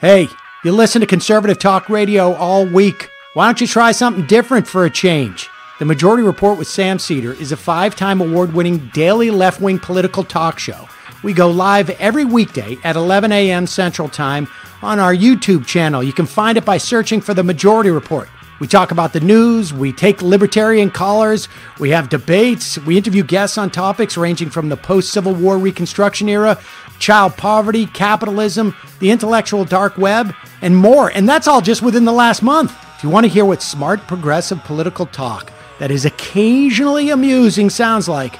Hey, you listen to conservative talk radio all week. Why don't you try something different for a change? The Majority Report with Sam Seder is a five time award winning daily left wing political talk show. We go live every weekday at 11 a.m. Central Time on our YouTube channel. You can find it by searching for The Majority Report. We talk about the news, we take libertarian callers, we have debates, we interview guests on topics ranging from the post Civil War Reconstruction era, child poverty, capitalism, the intellectual dark web, and more. And that's all just within the last month. If you want to hear what smart, progressive political talk that is occasionally amusing sounds like,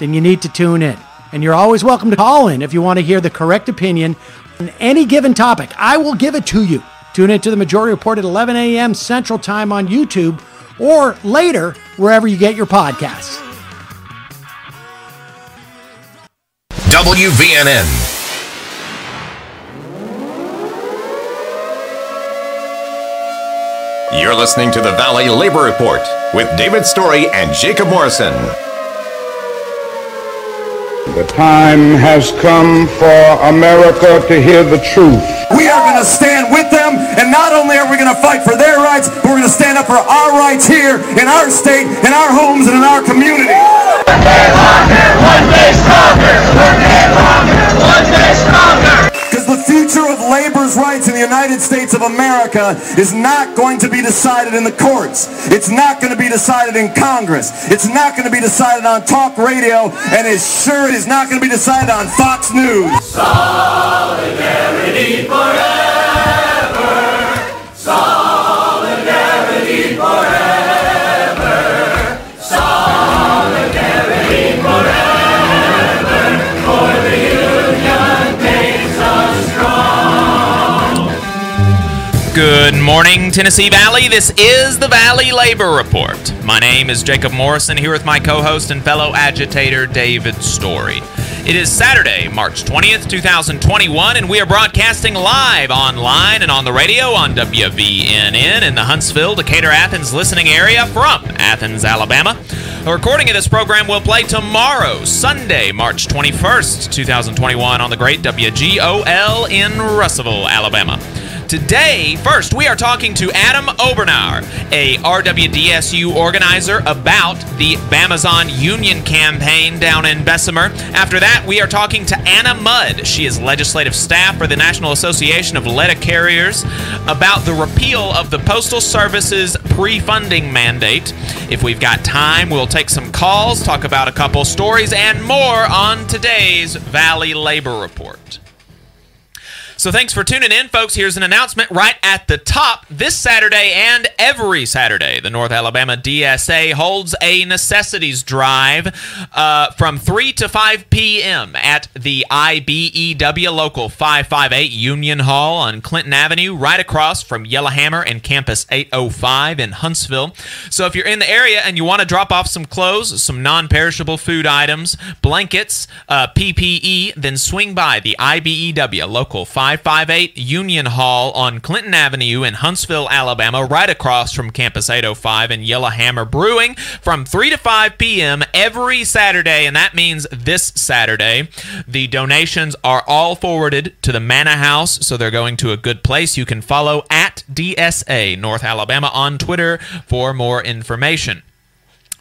then you need to tune in. And you're always welcome to call in if you want to hear the correct opinion on any given topic. I will give it to you. Tune in to the Majority Report at 11 a.m. Central Time on YouTube or later wherever you get your podcasts. WVNN. You're listening to the Valley Labor Report with David Story and Jacob Morrison. The time has come for America to hear the truth. We are going to stand with them, and not only are we going to fight for their rights, but we're going to stand up for our rights here in our state, in our homes, and in our community. One day longer, one day stronger. One day longer, one day stronger. The future of labor's rights in the United States of America is not going to be decided in the courts. It's not going to be decided in Congress. It's not going to be decided on talk radio, and it sure is not going to be decided on Fox News. Solidarity forever. Solidarity Good morning, Tennessee Valley. This is the Valley Labor Report. My name is Jacob Morrison, here with my co host and fellow agitator, David Story. It is Saturday, March 20th, 2021, and we are broadcasting live online and on the radio on WVNN in the Huntsville, Decatur, Athens listening area from Athens, Alabama. A recording of this program will play tomorrow, Sunday, March 21st, 2021, on the great WGOL in Russellville, Alabama. Today, first, we are talking to Adam Obernauer, a RWDSU organizer, about the Bamazon Union campaign down in Bessemer. After that, we are talking to Anna Mudd. She is legislative staff for the National Association of Letter Carriers about the repeal of the Postal Service's pre funding mandate. If we've got time, we'll take some calls, talk about a couple stories, and more on today's Valley Labor Report. So thanks for tuning in, folks. Here's an announcement right at the top. This Saturday and every Saturday, the North Alabama DSA holds a necessities drive uh, from 3 to 5 p.m. at the IBEW Local 558 Union Hall on Clinton Avenue, right across from Yellowhammer and Campus 805 in Huntsville. So if you're in the area and you want to drop off some clothes, some non-perishable food items, blankets, uh, PPE, then swing by the IBEW Local 558 Union Hall on Clinton Avenue in Huntsville, Alabama, right across from Campus 805 and Yellowhammer Brewing from 3 to 5 p.m. every Saturday, and that means this Saturday. The donations are all forwarded to the Manna House, so they're going to a good place. You can follow at DSA North Alabama on Twitter for more information.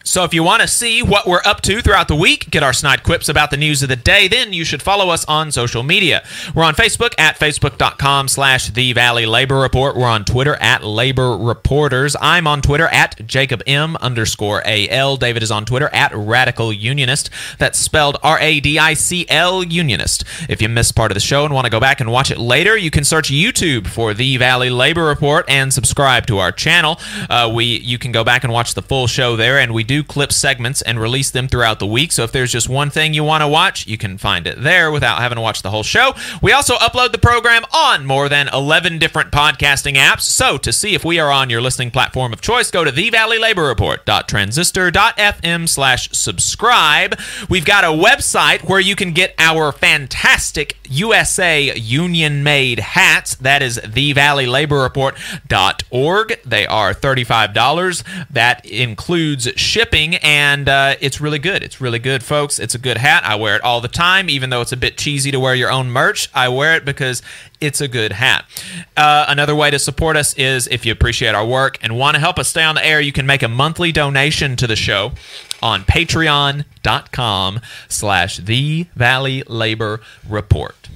So if you want to see what we're up to throughout the week, get our snide quips about the news of the day, then you should follow us on social media. We're on Facebook at facebook.com slash the Valley Labor Report. We're on Twitter at Labor Reporters. I'm on Twitter at Jacob M underscore AL. David is on Twitter at Radical Unionist. That's spelled R-A-D-I-C-L Unionist. If you missed part of the show and want to go back and watch it later, you can search YouTube for the Valley Labor Report and subscribe to our channel. Uh, we You can go back and watch the full show there, and we do clip segments and release them throughout the week. So if there's just one thing you want to watch, you can find it there without having to watch the whole show. We also upload the program on more than 11 different podcasting apps. So to see if we are on your listening platform of choice, go to thevalleylaborreport.transistor.fm slash subscribe. We've got a website where you can get our fantastic USA Union Made hats. That is thevalleylaborreport.org. They are $35. That includes shipping, and uh, it's really good. It's really good, folks. It's a good hat. I wear it all the time, even though it's a bit cheesy to wear your own merch. I wear it because it's a good hat. Uh, another way to support us is if you appreciate our work and want to help us stay on the air, you can make a monthly donation to the show on patreon.com slash the valley labor report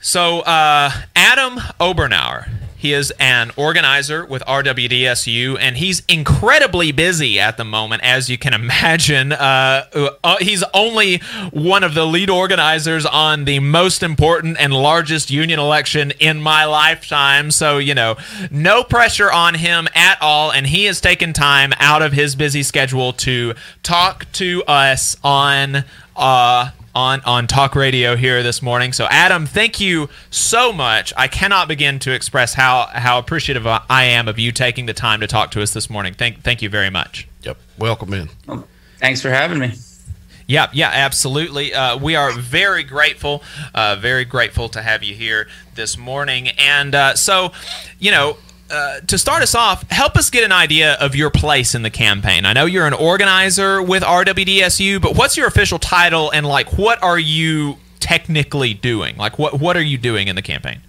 so uh, adam obernauer he is an organizer with RWDSU, and he's incredibly busy at the moment, as you can imagine. Uh, uh, he's only one of the lead organizers on the most important and largest union election in my lifetime. So, you know, no pressure on him at all. And he has taken time out of his busy schedule to talk to us on uh, on on talk radio here this morning. So Adam, thank you so much. I cannot begin to express how how appreciative I am of you taking the time to talk to us this morning. Thank thank you very much. Yep. Welcome in. Well, thanks for having me. Yeah, yeah, absolutely. Uh, we are very grateful, uh, very grateful to have you here this morning. And uh, so, you know, uh, to start us off, help us get an idea of your place in the campaign. I know you're an organizer with RWDSU, but what's your official title and like what are you technically doing? Like what what are you doing in the campaign?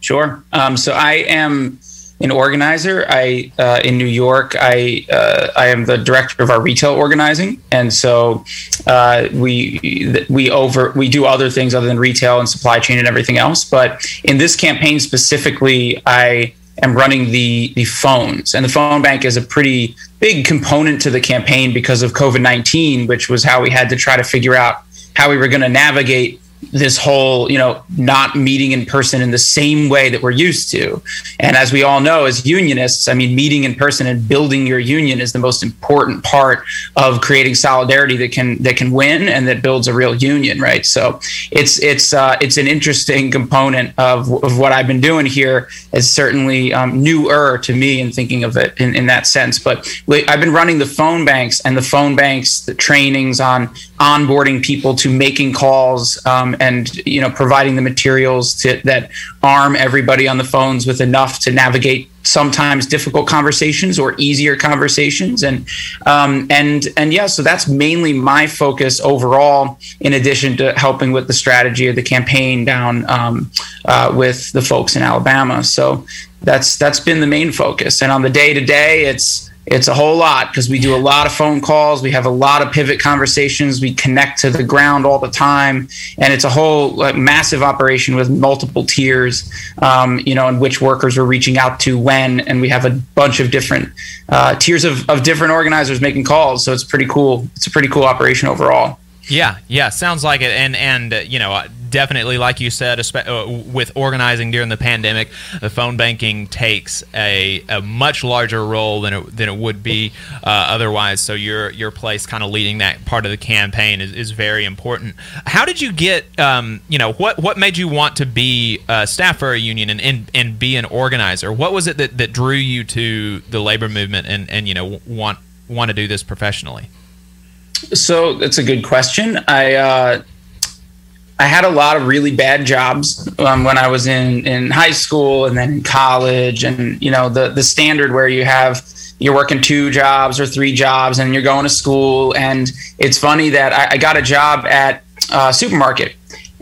Sure. Um, so I am an organizer. I uh, in New York. I uh, I am the director of our retail organizing, and so uh, we we over we do other things other than retail and supply chain and everything else. But in this campaign specifically, I am running the the phones, and the phone bank is a pretty big component to the campaign because of COVID nineteen, which was how we had to try to figure out how we were going to navigate this whole you know not meeting in person in the same way that we're used to. And as we all know as unionists i mean meeting in person and building your union is the most important part of creating solidarity that can that can win and that builds a real union right? So it's it's uh, it's an interesting component of, of what i've been doing here. Is certainly um, newer to me in thinking of it in, in that sense. But i've been running the phone banks and the phone banks the trainings on onboarding people to making calls um, and you know providing the materials to, that arm everybody on the phones with enough to navigate sometimes difficult conversations or easier conversations. And um, and and yeah so that's mainly my focus overall in addition to helping with the strategy of the campaign down um, uh, with the folks in alabama. So that's that's been the main focus. And on the day to day it's it's a whole lot because we do a lot of phone calls. We have a lot of pivot conversations. We connect to the ground all the time. And it's a whole like, massive operation with multiple tiers um, you know in which workers are reaching out to when. And we have a bunch of different uh, tiers of, of different organizers making calls. So it's pretty cool. It's a pretty cool operation overall. Yeah, yeah, sounds like it. And and uh, you know, definitely, like you said, uh, with organizing during the pandemic, the phone banking takes a, a much larger role than it, than it would be uh, otherwise. So your your place, kind of leading that part of the campaign, is, is very important. How did you get? Um, you know, what what made you want to be a staff for a union and, and and be an organizer? What was it that, that drew you to the labor movement and and you know want want to do this professionally? So that's a good question. I uh, I had a lot of really bad jobs um, when I was in in high school and then in college, and you know the the standard where you have you're working two jobs or three jobs and you're going to school. And it's funny that I, I got a job at a supermarket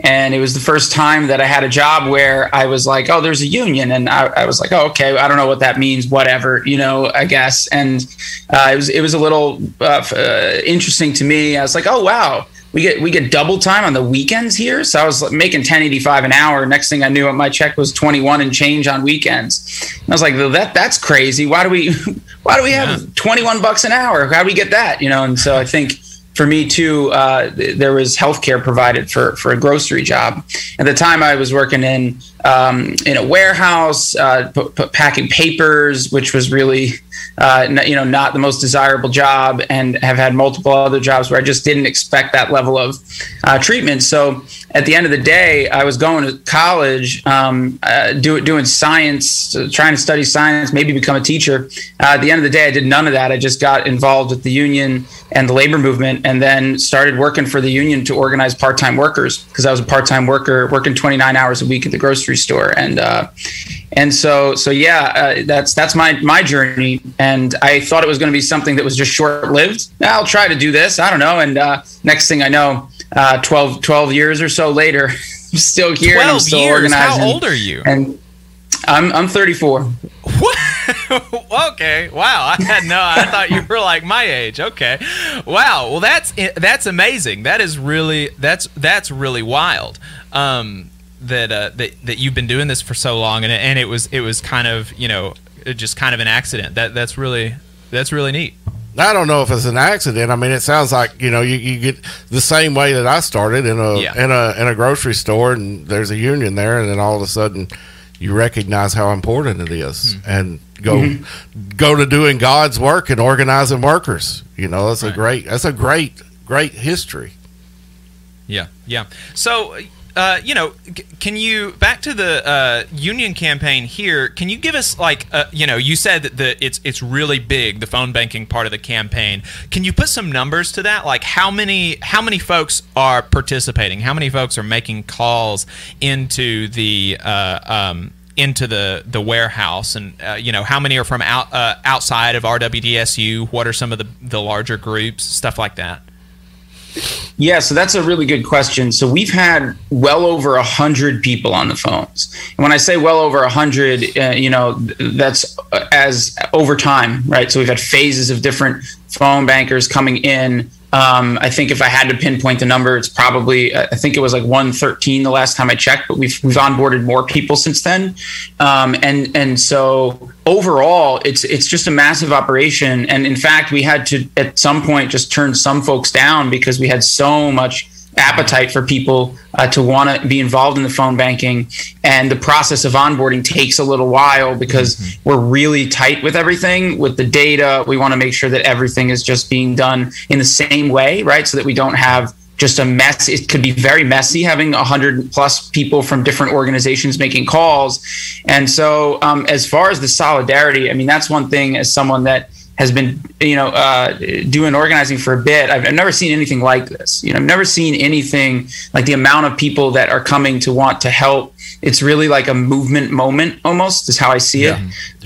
and it was the first time that I had a job where I was like, "Oh, there's a union," and I, I was like, "Oh, okay, I don't know what that means, whatever, you know, I guess." And uh, it was it was a little uh, uh, interesting to me. I was like, "Oh, wow." We get we get double time on the weekends here, so I was making 1085 an hour. Next thing I knew, my check was 21 and change on weekends. And I was like, "That that's crazy. Why do we why do we have 21 bucks an hour? How do we get that?" You know, and so I think for me too, uh, there was healthcare provided for for a grocery job. At the time, I was working in um, in a warehouse, uh, p- p- packing papers, which was really uh, you know not the most desirable job, and have had multiple other jobs where I just didn't expect that level of uh, treatment. So at the end of the day, I was going to college, um, uh, do, doing science, trying to study science, maybe become a teacher. Uh, at the end of the day, I did none of that. I just got involved with the union and the labor movement and then started working for the union to organize part-time workers because I was a part-time worker working 29 hours a week at the grocery store. And uh, and so so yeah uh, that's that's my my journey. And I thought it was going to be something that was just short-lived. I'll try to do this. I don't know. And uh, next thing I know uh, 12 12 years or so later I'm still here 12 and I'm still years. organizing. How old are you? and I'm I'm 34 What? okay. Wow. I had no. I thought you were like my age. Okay. Wow. Well, that's that's amazing. That is really that's that's really wild. Um, that uh, that that you've been doing this for so long, and it, and it was it was kind of you know just kind of an accident. That that's really that's really neat. I don't know if it's an accident. I mean, it sounds like you know you, you get the same way that I started in a Yeah. in a in a grocery store, and there's a union there, and then all of a sudden you recognize how important it is, hmm. and go hmm. go to doing God's work and organizing workers. You know, that's a great that's a great great history. Yeah, yeah. So, uh, you know, can you back to the uh, union campaign here? Can you give us like, uh, you know, you said that the it's it's really big, the phone banking part of the campaign. Can you put some numbers to that? Like, how many how many folks are participating? How many folks are making calls into the uh, um, into the the warehouse, and uh, you know, how many are from out uh, outside of RWDSU? What are some of the the larger groups, stuff like that? Yeah, so that's a really good question. So we've had well over a hundred people on the phones. And when I say well over a hundred, uh, you know, that's uh, as over time, right? So we've had phases of different phone bankers coming in. Um, I think if I had to pinpoint the number, it's probably I think it was like 113 the last time I checked, but we've we've onboarded more people since then. Um, and and so overall, it's it's just a massive operation. And in fact, we had to at some point just turn some folks down because we had so much appetite for people uh, to want to be involved in the phone banking. And the process of onboarding takes a little while because we're really tight with everything with the data. We want to make sure that everything is just being done in the same way right? So that we don't have just a mess. It could be very messy having 100 plus people from different organizations making calls. And so um, as far as the solidarity i mean that's one thing as someone that has been you know uh, doing organizing for a bit. I've, I've never seen anything like this. You know i've never seen anything like the amount of people that are coming to want to help. It's really like a movement moment almost is how i see it.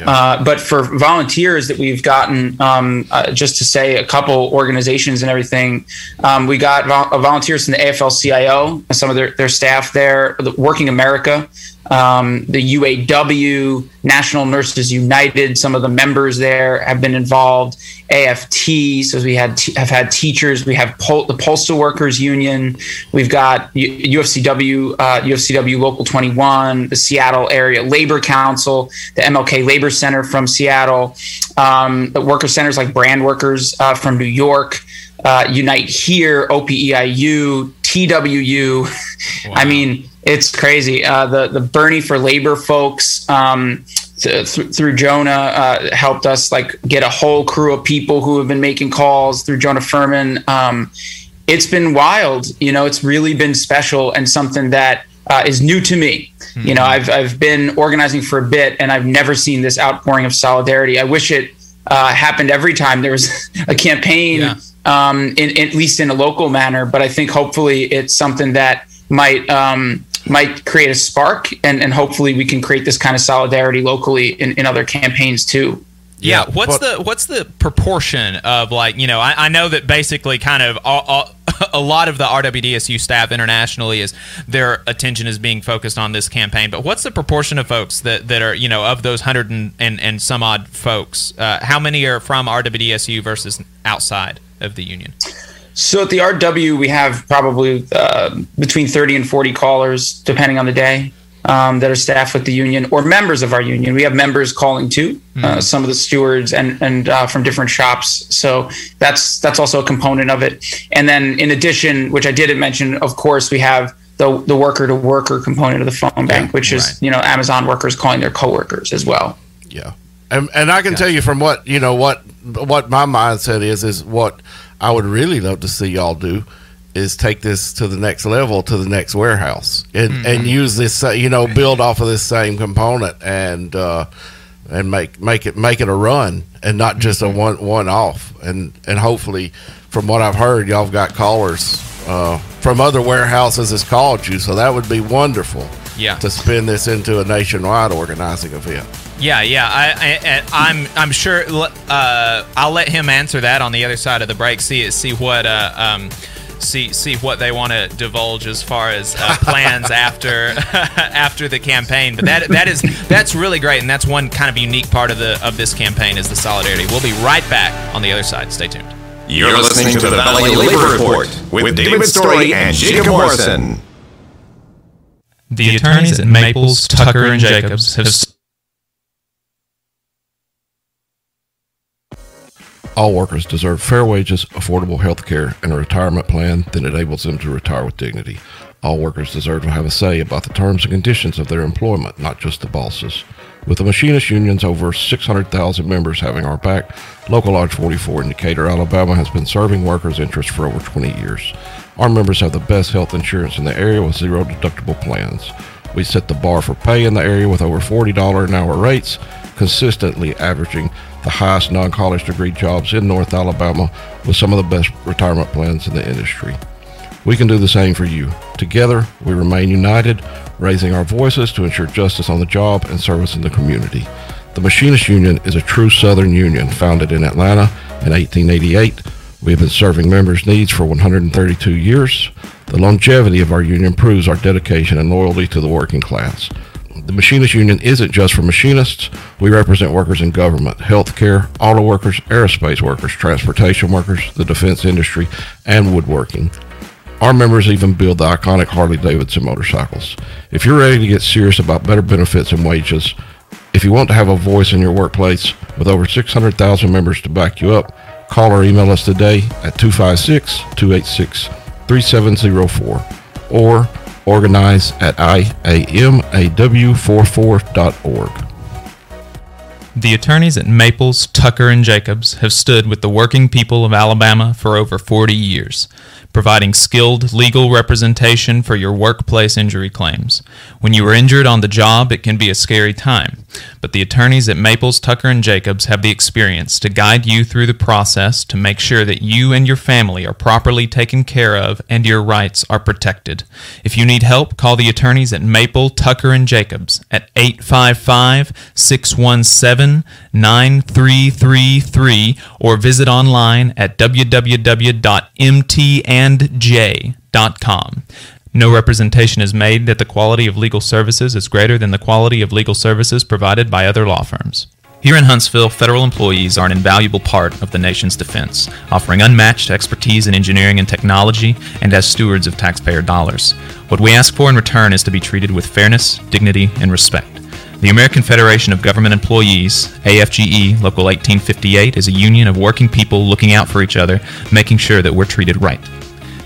Uh, but for volunteers that we've gotten um, uh, just to say a couple organizations and everything um, we got vol- uh, volunteers from the afl-cio and some of their, their staff there the working america um, the UAW, National Nurses United, some of the members there have been involved. AFT, so we had have had teachers. We have Pol- the Postal Workers Union. We've got U- UFCW, uh, UFCW Local 21, the Seattle Area Labor Council, the MLK Labor Center from Seattle, um, the worker centers like Brand Workers uh, from New York. Uh, Unite Here, OPEIU, TWU. I mean, it's crazy. Uh, the the Bernie for Labor folks um, th- th- through Jonah uh, helped us like get a whole crew of people who have been making calls through Jonah Furman. Um, it's been wild. You know, it's really been special and something that uh, is new to me. You know, I've I've been organizing for a bit and I've never seen this outpouring of solidarity. I wish it uh, happened every time there was a campaign, Yeah. um, in, at least in a local manner. But I think hopefully it's something that might um, might create a spark, and, and hopefully we can create this kind of solidarity locally in, in other campaigns too. Yeah, Yeah, what's but- the what's the proportion of like you know I, I know that basically kind of all, all, a lot of the RWDSU staff internationally is their attention is being focused on this campaign, but what's the proportion of folks that, that are you know of those hundred and, and, and some odd folks? Uh, how many are from RWDSU versus outside of the union? So at the RW, we have probably uh, between 30 and 40 callers, depending on the day, um, that are staff with the union or members of our union. We have members calling too, uh, some of the stewards and and uh, from different shops. So that's that's also a component of it. And then in addition, which I didn't mention, of course, we have the the worker to worker component of the phone bank, which is right. you know Amazon workers calling their coworkers as well. Yeah, and and I can tell you from what you know what what my mindset is is what I would really love to see y'all do is take this to the next level to the next warehouse and and use this you know build off of this same component and uh, and make make it make it a run and not just a one one off and and hopefully from what I've heard, y'all have got callers uh, from other warehouses has called you, so that would be wonderful. Yeah. To spin this into a nationwide organizing event. Yeah, yeah. I, I I'm I'm sure. Uh, I'll let him answer that on the other side of the break. See see what uh, um, see see what they want to divulge as far as uh, plans after after the campaign. But that that is that's really great, and that's one kind of unique part of the of this campaign is the solidarity. We'll be right back on the other side. Stay tuned. You're, You're listening, listening to the Valley Labor Report with David Story and Jacob Morrison. The attorneys at Maples, Tucker, and Jacobs have All workers deserve fair wages, affordable health care, and a retirement plan that enables them to retire with dignity. All workers deserve to have a say about the terms and conditions of their employment, not just the bosses. With the machinist unions over 600,000 members having our back, Local Lodge 44 in Decatur, Alabama has been serving workers' interests for over 20 years. Our members have the best health insurance in the area with zero deductible plans. We set the bar for pay in the area with over $40 an hour rates, consistently averaging the highest non college degree jobs in North Alabama with some of the best retirement plans in the industry. We can do the same for you. Together, we remain united, raising our voices to ensure justice on the job and service in the community. The Machinist Union is a true Southern union founded in Atlanta in 1888. We have been serving members' needs for 132 years. The longevity of our union proves our dedication and loyalty to the working class. The Machinist Union isn't just for machinists. We represent workers in government, healthcare, auto workers, aerospace workers, transportation workers, the defense industry, and woodworking. Our members even build the iconic Harley Davidson motorcycles. If you're ready to get serious about better benefits and wages, if you want to have a voice in your workplace with over 600,000 members to back you up, call or email us today at 256 286 3704 or Organize at iamaw44.org. The attorneys at Maples, Tucker, and Jacobs have stood with the working people of Alabama for over 40 years providing skilled legal representation for your workplace injury claims. When you are injured on the job, it can be a scary time, but the attorneys at Maples, Tucker, and Jacobs have the experience to guide you through the process to make sure that you and your family are properly taken care of and your rights are protected. If you need help, call the attorneys at Maple, Tucker, and Jacobs at 855 617 9333 or visit online at www.mtandj.com. No representation is made that the quality of legal services is greater than the quality of legal services provided by other law firms. Here in Huntsville, federal employees are an invaluable part of the nation's defense, offering unmatched expertise in engineering and technology and as stewards of taxpayer dollars. What we ask for in return is to be treated with fairness, dignity, and respect. The American Federation of Government Employees, AFGE Local 1858, is a union of working people looking out for each other, making sure that we're treated right.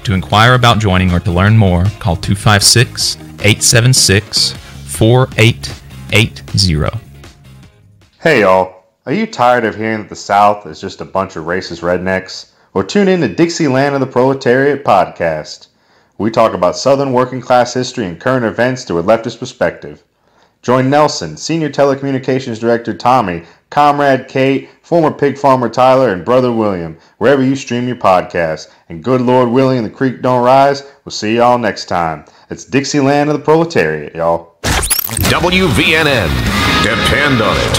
To inquire about joining or to learn more, call 256 876 4880. Hey y'all, are you tired of hearing that the South is just a bunch of racist rednecks? Or tune in to Dixieland of the Proletariat podcast. We talk about Southern working class history and current events through a leftist perspective. Join Nelson, Senior Telecommunications Director Tommy, Comrade Kate, former pig farmer Tyler, and brother William, wherever you stream your podcast. And good Lord willing and the creek don't rise, we'll see y'all next time. It's Dixieland of the Proletariat, y'all. WVNN. Depend on it.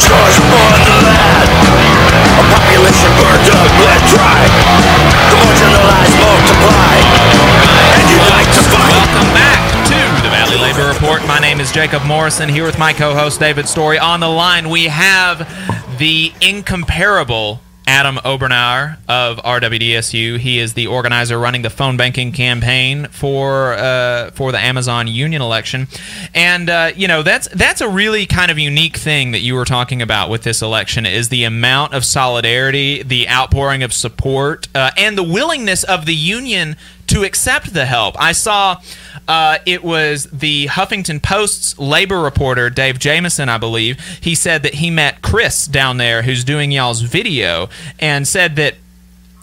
Charge for the land. A population burned up, bled dry. My name is Jacob Morrison here with my co host David Story. On the line, we have the incomparable Adam Obernauer of RWDSU. He is the organizer running the phone banking campaign for uh, for the Amazon union election, and uh, you know that's that's a really kind of unique thing that you were talking about with this election is the amount of solidarity, the outpouring of support, uh, and the willingness of the union to accept the help. I saw. Uh, it was the Huffington Post's labor reporter, Dave Jamieson, I believe. He said that he met Chris down there, who's doing y'all's video, and said that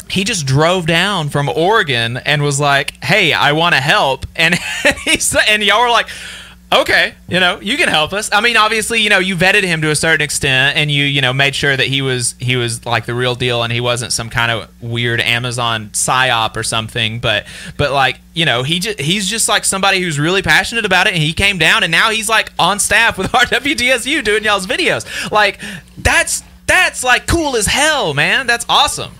he just drove down from Oregon and was like, "Hey, I want to help," and he said, and y'all were like. Okay, you know, you can help us. I mean, obviously, you know, you vetted him to a certain extent, and you, you know, made sure that he was he was like the real deal, and he wasn't some kind of weird Amazon psyop or something. But but like, you know, he just he's just like somebody who's really passionate about it, and he came down, and now he's like on staff with RWDSU doing y'all's videos. Like that's that's like cool as hell, man. That's awesome.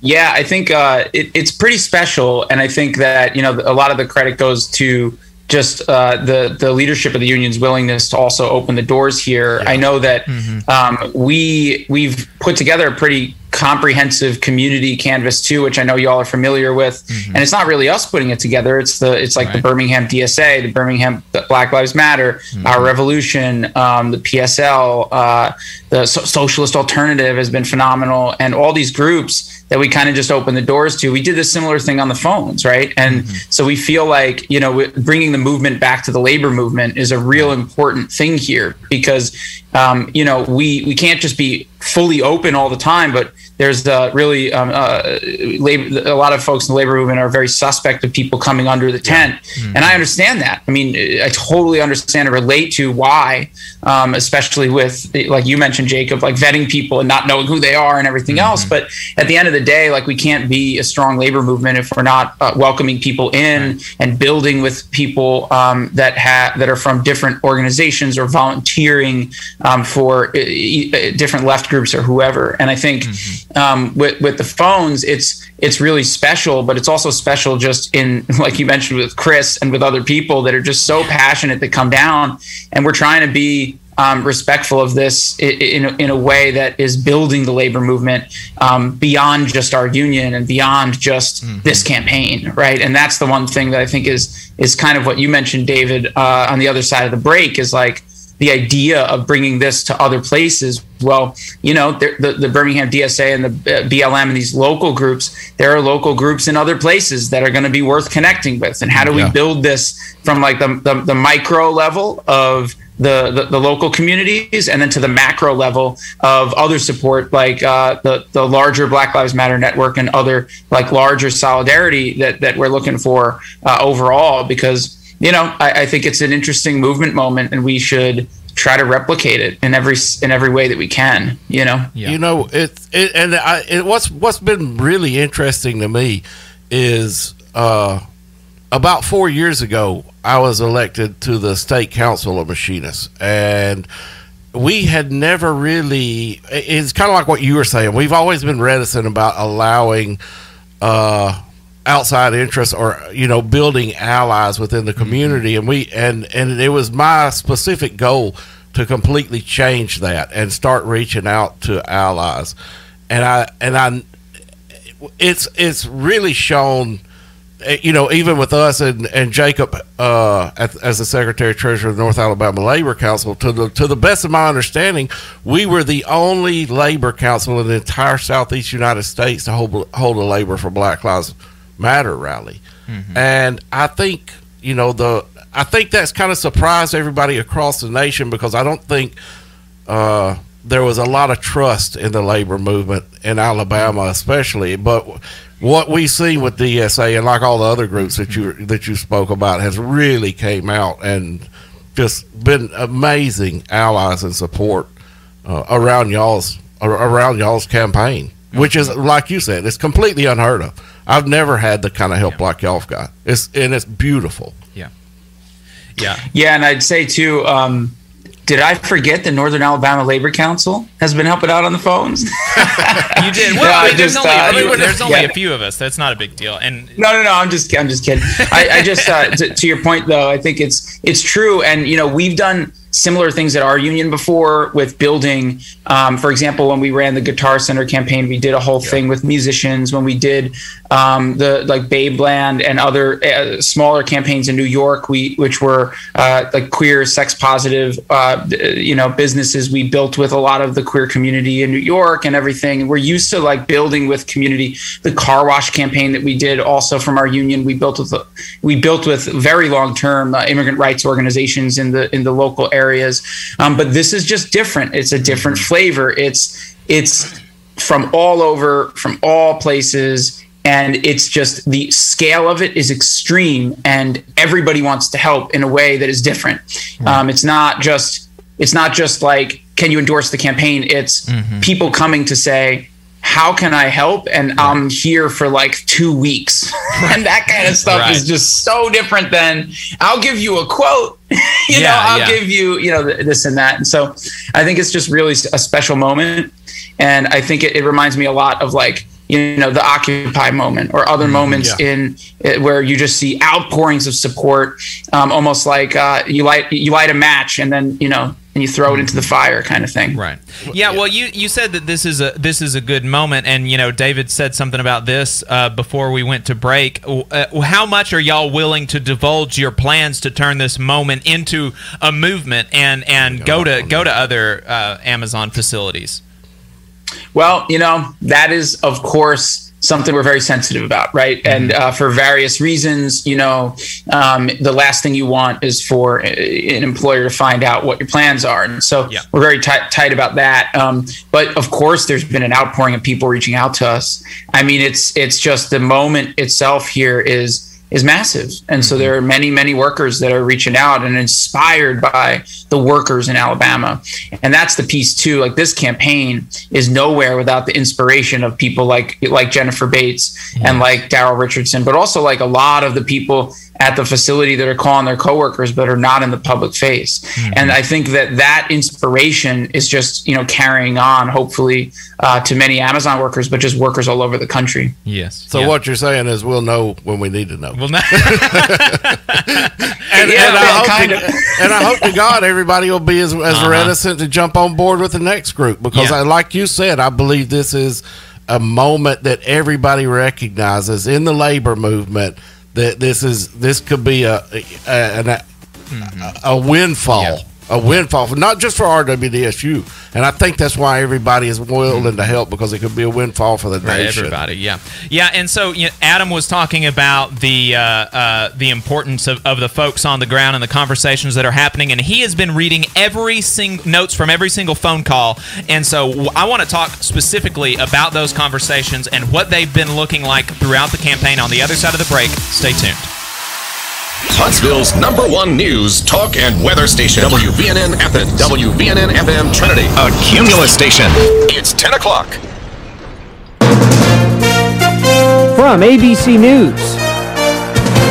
Yeah, I think uh, it, it's pretty special, and I think that you know a lot of the credit goes to just uh, the the leadership of the union's willingness to also open the doors here. Yeah. I know that mm-hmm. um, we we've put together a pretty comprehensive community canvas too, which I know y'all are familiar with. Mm-hmm. And it's not really us putting it together. It's the it's like right. the Birmingham DSA, the Birmingham Black Lives Matter, mm-hmm. Our Revolution, um, the PSL, uh, the so- Socialist Alternative has been phenomenal, and all these groups that we kind of just opened the doors to. We did a similar thing on the phones, right? And mm-hmm. so we feel like you know bringing the movement back to the labor movement is a real important thing here because um, you know we we can't just be fully open all the time, but there's uh, really um, uh, labor, a lot of folks in the labor movement are very suspect of people coming under the tent, mm-hmm. and I understand that. I mean, I totally understand and relate to why, um, especially with like you mentioned, Jacob, like vetting people and not knowing who they are and everything mm-hmm. else. But at the end of the day, like we can't be a strong labor movement if we're not uh, welcoming people in right. and building with people um, that have that are from different organizations or volunteering um, for uh, different left groups or whoever. And I think mm-hmm. Um, with with the phones, it's it's really special, but it's also special just in like you mentioned with Chris and with other people that are just so passionate that come down, and we're trying to be um, respectful of this in, in, in, a way that is building the labor movement um, beyond just our union and beyond just mm-hmm. this campaign, right? And that's the one thing that I think is is kind of what you mentioned, David, uh, on the other side of the break is like the idea of bringing this to other places. Well, you know, the, the Birmingham DSA and the uh, BLM and these local groups, there are local groups in other places that are going to be worth connecting with. And how do we build this from like the, the, the micro level of the, the, the, local communities and then to the macro level of other support like uh, the, the larger black lives matter network and other like larger solidarity that, that we're looking for uh, overall because you know, I, I think it's an interesting movement moment, and we should try to replicate it in every in every way that we can. You know. Yeah. You know, it, it and I, it, what's what's been really interesting to me is uh, about four years ago, I was elected to the state council of machinists, and we had never really. It's kind of like what you were saying. We've always been reticent about allowing. Uh, outside interests or you know building allies within the community. And we and and it was my specific goal to completely change that and start reaching out to allies. And i and i it's it's really shown eh, you know even with us and and jacob uh, as the secretary treasurer of the north alabama labor council to the to the best of my understanding we were the only labor council in the entire southeast united states to hold hold a labor for black lives Matter rally, mm-hmm. and I think you know the I think that's kind of surprised everybody across the nation because I don't think uh, there was a lot of trust in the labor movement in Alabama, especially. But what we see with DSA and like all the other groups that you that you spoke about has really came out and just been amazing allies and support uh, around y'all's around y'all's campaign, which is like you said, it's completely unheard of. I've never had the kind of help yeah. like y'all have got. It's and it's beautiful. Yeah, yeah, yeah. And I'd say too. Um, did I forget the Northern Alabama Labor Council has been helping out on the phones? you did. Well, I mean, there's, just, only, uh, few, there's only yeah. a few of us. That's not a big deal. And no, no, no. I'm just, I'm just kidding. I, I just, uh, to, to, your point though, I think it's, it's true. And you know, we've done similar things at our union before with building. Um, for example, when we ran the Guitar Center campaign, we did a whole yeah. thing with musicians. When we did um, the like Babeland and other uh, smaller campaigns in New York, we which were uh, like queer, sex positive, uh, you know, businesses. We built with a lot of the queer community in New York and everything. We're used to like building with community. The car wash campaign that we did also from our union, we built with we built with very long term uh, immigrant rights organizations in the in the local areas. Um, but this is just different. It's a different flavor. It's it's from all over, from all places and it's just the scale of it is extreme and everybody wants to help in a way that is different. Um, it's not just it's not just like can you endorse the campaign? It's Mm-hmm. people coming to say how can i help? And i'm here for like two weeks. And that kind of stuff Right. is just so different than i'll give you a quote. You Yeah, know i'll yeah. give you you know th- this and that. And so i think it's just really a special moment. And i think it, it reminds me a lot of like you know the occupy moment or other moments in uh, where you just see outpourings of support um, almost like uh, you light you light a match and then you know and you throw it into the fire kind of thing Right. Yeah. Well, you you said that this is a this is a good moment, and you know David said something about this uh, before we went to break. Uh, how much are y'all willing to divulge your plans to turn this moment into a movement and and go to go to other uh, Amazon facilities? Well, you know, that is, of course, something we're very sensitive about, right? And uh, for various reasons, you know, um, the last thing you want is for uh, an employer to find out what your plans are. And so Yeah. we're very tight, tight about that. Um, but of course, there's been an outpouring of people reaching out to us. I mean, it's it's just the moment itself here is is massive. And so there are many, many workers that are reaching out and inspired by the workers in Alabama. And that's the piece too. Like this campaign is nowhere without the inspiration of people like like Jennifer Bates and like Daryl Richardson, but also like a lot of the people at the facility that are calling their coworkers but are not in the public face. And I think that that inspiration is just, you know, carrying on hopefully uh, to many Amazon workers, but just workers all over the country. Yes. So what you're saying is we'll know when we need to know. Well, not, and, Yeah, and, I hope kind to, of. and I hope to God everybody will be as, as Uh-huh. reticent to jump on board with the next group because, Yeah. I, like you said, I believe this is a moment that everybody recognizes in the labor movement that this is this could be a a, a, a windfall. Yeah. A windfall, for, not just for RWDSU, and I think that's why everybody is willing to help because it could be a windfall for the for nation. everybody. Yeah, yeah. And so you know, Adam was talking about the uh, uh, the importance of, of the folks on the ground and the conversations that are happening, and he has been reading every single notes from every single phone call. And so I want to talk specifically about those conversations and what they've been looking like throughout the campaign. On the other side of the break, stay tuned. Huntsville's number one news, talk, and weather station. WVNN Athens. WVNN FM Trinity. A Cumulus station. It's 10 o'clock. From ABC News.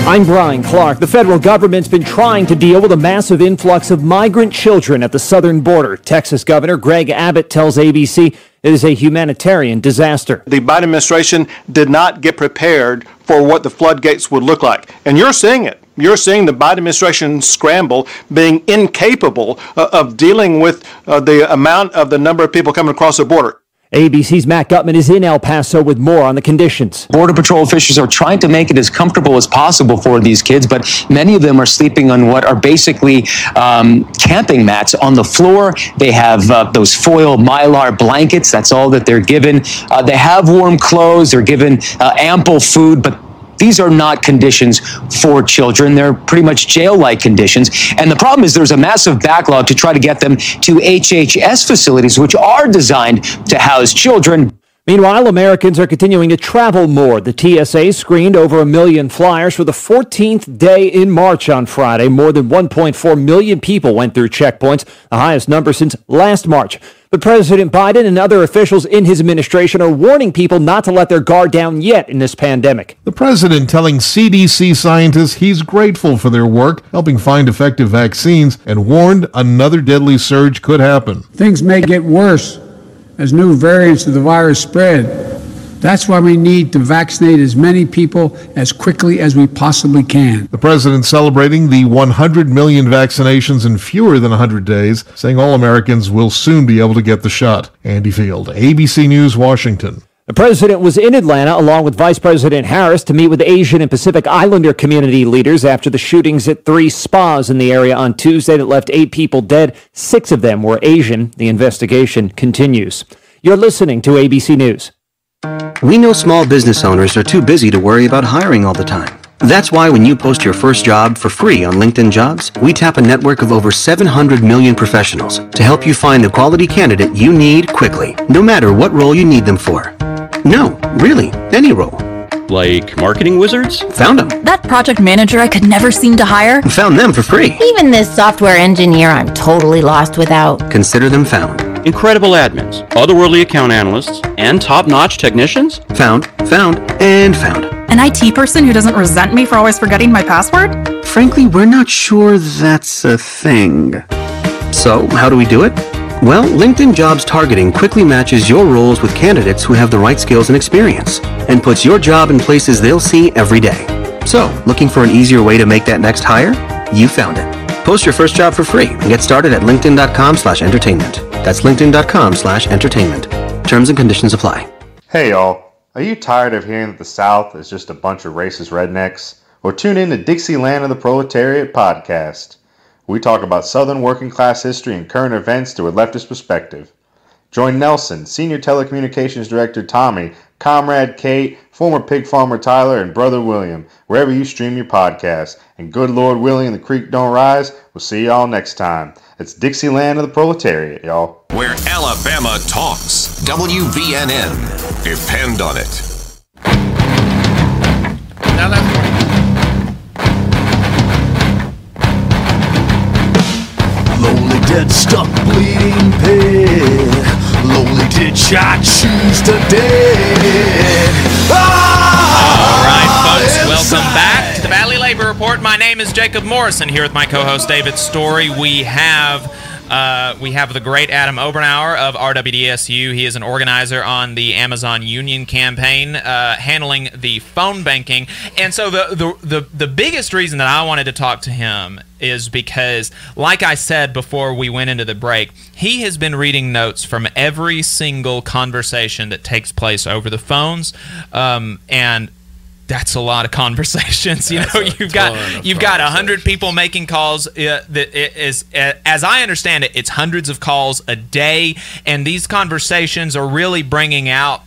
I'm Brian Clark. The federal government's been trying to deal with a massive influx of migrant children at the southern border. Texas Governor Greg Abbott tells ABC it is a humanitarian disaster. the Biden administration did not get prepared for what the floodgates would look like. And you're seeing it. You're seeing the Biden administration scramble, being incapable uh, of dealing with uh, the amount of the number of people coming across the border. ABC's Matt Gutman is in El Paso with more on the conditions. Border Patrol officials are trying to make it as comfortable as possible for these kids, but many of them are sleeping on what are basically um, camping mats on the floor. They have uh, those foil mylar blankets. That's all that they're given. Uh, they have warm clothes. They're given uh, ample food, but these are not conditions for children. They're pretty much jail like conditions. And the problem is there's a massive backlog to try to get them to HHS facilities, which are designed to house children. Meanwhile, Americans are continuing to travel more. The TSA screened over a million flyers for the 14th day in March on Friday. More than 1.4 million people went through checkpoints, the highest number since last March. But President Biden and other officials in his administration are warning people not to let their guard down yet in this pandemic. The president telling CDC scientists he's grateful for their work helping find effective vaccines and warned another deadly surge could happen. Things may get worse as new variants of the virus spread. That's why we need to vaccinate as many people as quickly as we possibly can. The president celebrating the 100 million vaccinations in fewer than 100 days, saying all Americans will soon be able to get the shot. Andy Field, ABC News, Washington. The president was in Atlanta along with Vice President Harris to meet with Asian and Pacific Islander community leaders after the shootings at three spas in the area on Tuesday that left eight people dead. Six of them were Asian. The investigation continues. You're listening to ABC News. We know small business owners are too busy to worry about hiring all the time. That's why when you post your first job for free on LinkedIn Jobs, we tap a network of over 700 million professionals to help you find the quality candidate you need quickly, no matter what role you need them for. No, really, any role. Like marketing wizards? Found them. That project manager I could never seem to hire? Found them for free. Even this software engineer I'm totally lost without. Consider them found. Incredible admins, otherworldly account analysts, and top notch technicians? Found, found, and found. An IT person who doesn't resent me for always forgetting my password? Frankly, we're not sure that's a thing. So, how do we do it? Well, LinkedIn Jobs Targeting quickly matches your roles with candidates who have the right skills and experience, and puts your job in places they'll see every day. So, looking for an easier way to make that next hire? You found it. Post your first job for free and get started at linkedin.com slash entertainment. That's linkedin.com slash entertainment. Terms and conditions apply. Hey y'all, are you tired of hearing that the South is just a bunch of racist rednecks? Well, tune in to Dixieland of the Proletariat podcast. We talk about Southern working class history and current events through a leftist perspective. Join Nelson, Senior Telecommunications Director Tommy, Comrade Kate, former pig farmer Tyler, and Brother William, wherever you stream your podcast. And good Lord willing and the creek don't rise, we'll see y'all next time. It's Dixieland of the Proletariat, y'all. Where Alabama talks. WVNN. Depend on it. Now that's Lonely dead, stuck, bleeding pig. Lonely I choose to dead. Ah, All right, folks, welcome back to the Valley Labor Report. My name is Jacob Morrison here with my co-host David Story. We have uh, we have the great Adam Obernauer of RWDSU. He is an organizer on the Amazon Union campaign, uh, handling the phone banking. And so the, the the the biggest reason that I wanted to talk to him is because, like I said before we went into the break, he has been reading notes from every single conversation that takes place over the phones, um, and that's a lot of conversations. You That's know, you've got you've got a hundred people making calls. Uh, that uh, as I understand it, it's hundreds of calls a day, and these conversations are really bringing out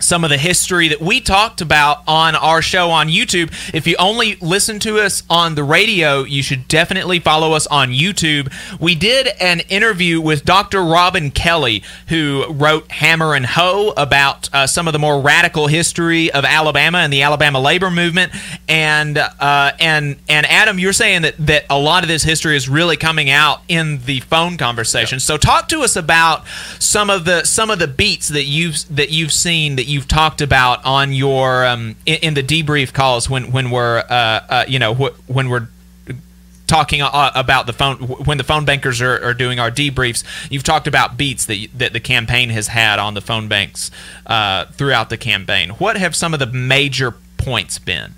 some of the history that we talked about on our show on YouTube. If you only listen to us on the radio, you should definitely follow us on YouTube. We did an interview with Dr. Robin Kelley, who wrote Hammer and Hoe about uh, some of the more radical history of Alabama and the Alabama labor movement. And uh, and and Adam, you're saying that that a lot of this history is really coming out in the phone conversation. So talk to us about some of the some of the beats that you've that you've seen that you've talked about on your um, in, in the debrief calls when when we're uh, uh, you know wh- when we're talking about the phone when the phone bankers are, are doing our debriefs you've talked about beats that, that the campaign has had on the phone banks uh, throughout the campaign what have some of the major points been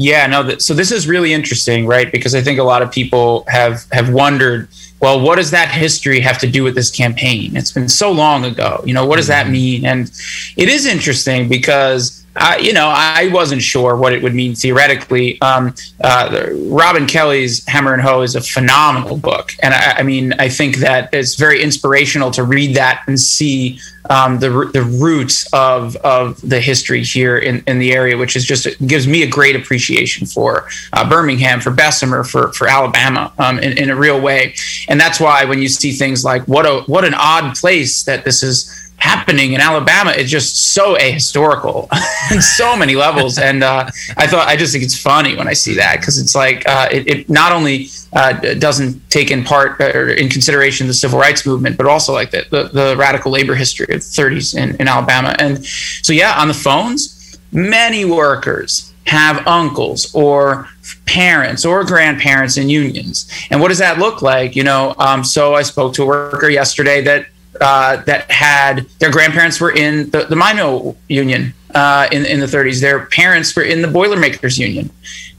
Yeah, no. That, so this is really interesting, right? Because I think a lot of people have have wondered, well, what does that history have to do with this campaign? It's been so long ago. You know, what does that mm-hmm. mean? And it is interesting because. I, you know, I wasn't sure what it would mean theoretically. Um, uh, Robin Kelley's Hammer and Hoe is a phenomenal book, and I, I mean, I think that it's very inspirational to read that and see um, the the roots of of the history here in, in the area, which is just gives me a great appreciation for uh, Birmingham, for Bessemer, for for Alabama um, in, in a real way, and that's why when you see things like what a what an odd place that this is happening in Alabama, is just so ahistorical on so many levels, and uh, I thought I just think it's funny when I see that because it's like uh, it, it not only uh, doesn't take in part or in consideration the civil rights movement, but also like the, the, the radical labor history of the 30s in, in Alabama. And so, yeah, on the phones, many workers have uncles or parents or grandparents in unions. And what does that look like? You know, um, so I spoke to a worker yesterday that uh, that had their grandparents were in the, the Mino Union uh, in, in the 30s. Their parents were in the Boilermakers Union.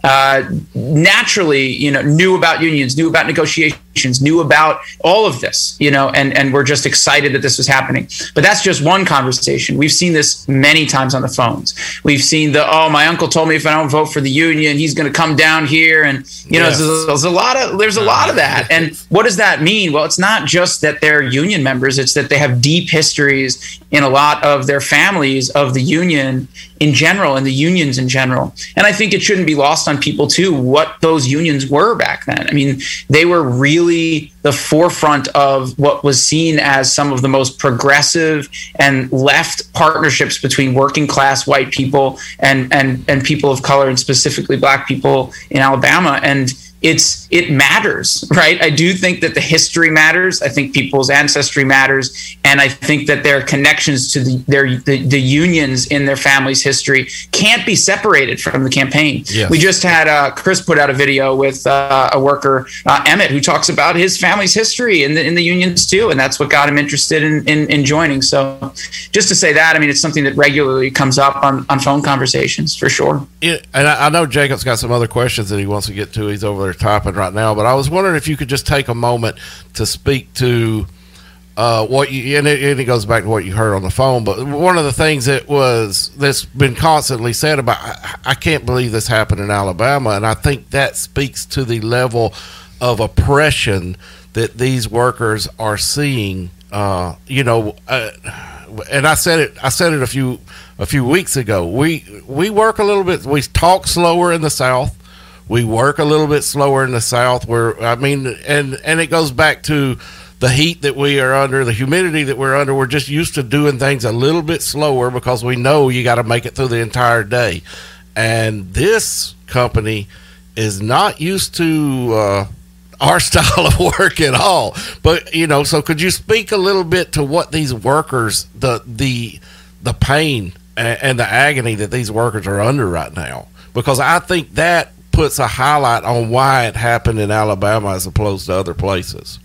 Uh, naturally, you know, knew about unions, knew about negotiations, knew about all of this, you know, and and we're just excited that this was happening. But that's just one conversation. We've seen this many times on the phones. We've seen the oh, my uncle told me if I don't vote for the union, he's going to come down here, and you know, Yes. there's, there's a lot of there's a lot of that. And what does that mean? Well, it's not just that they're union members; it's that they have deep histories in a lot of their families of the union in general and the unions in general. And I think it shouldn't be lost on people too what those unions were back then. I mean, they were really the forefront of what was seen as some of the most progressive and left partnerships between working class white people and and and people of color and specifically black people in Alabama and it's it matters right? I do think that the history matters. I think people's ancestry matters. And i think that their connections to the, their the, the unions in their family's history can't be separated from the campaign. Yes. we just had uh, chris put out a video with uh, a worker uh, emmett who talks about his family's history in the, in the unions too. And that's what got him interested in, in, in joining. So just to say that i mean it's something that regularly comes up on, on phone conversations for sure. Yeah, and I, I know Jacob's got some other questions that he wants to get to. He's over there typing right now, but I was wondering if you could just take a moment to speak to uh, what you and it, and it goes back to what you heard on the phone. But one of the things that was that's been constantly said about I, I can't believe this happened in Alabama, and I think that speaks to the level of oppression that these workers are seeing. Uh, you know, uh, and I said it. I said it a few a few weeks ago. We we work a little bit. We talk slower in the South. We work a little bit slower in the South. Where I mean, and and it goes back to the heat that we are under, the humidity that we're under. We're just used to doing things a little bit slower because we know you got to make it through the entire day. And this company is not used to uh, our style of work at all. But you know, so could you speak a little bit to what these workers, the the the pain a- and the agony that these workers are under right now? Because I think that puts a highlight on why it happened in Alabama as opposed to other places.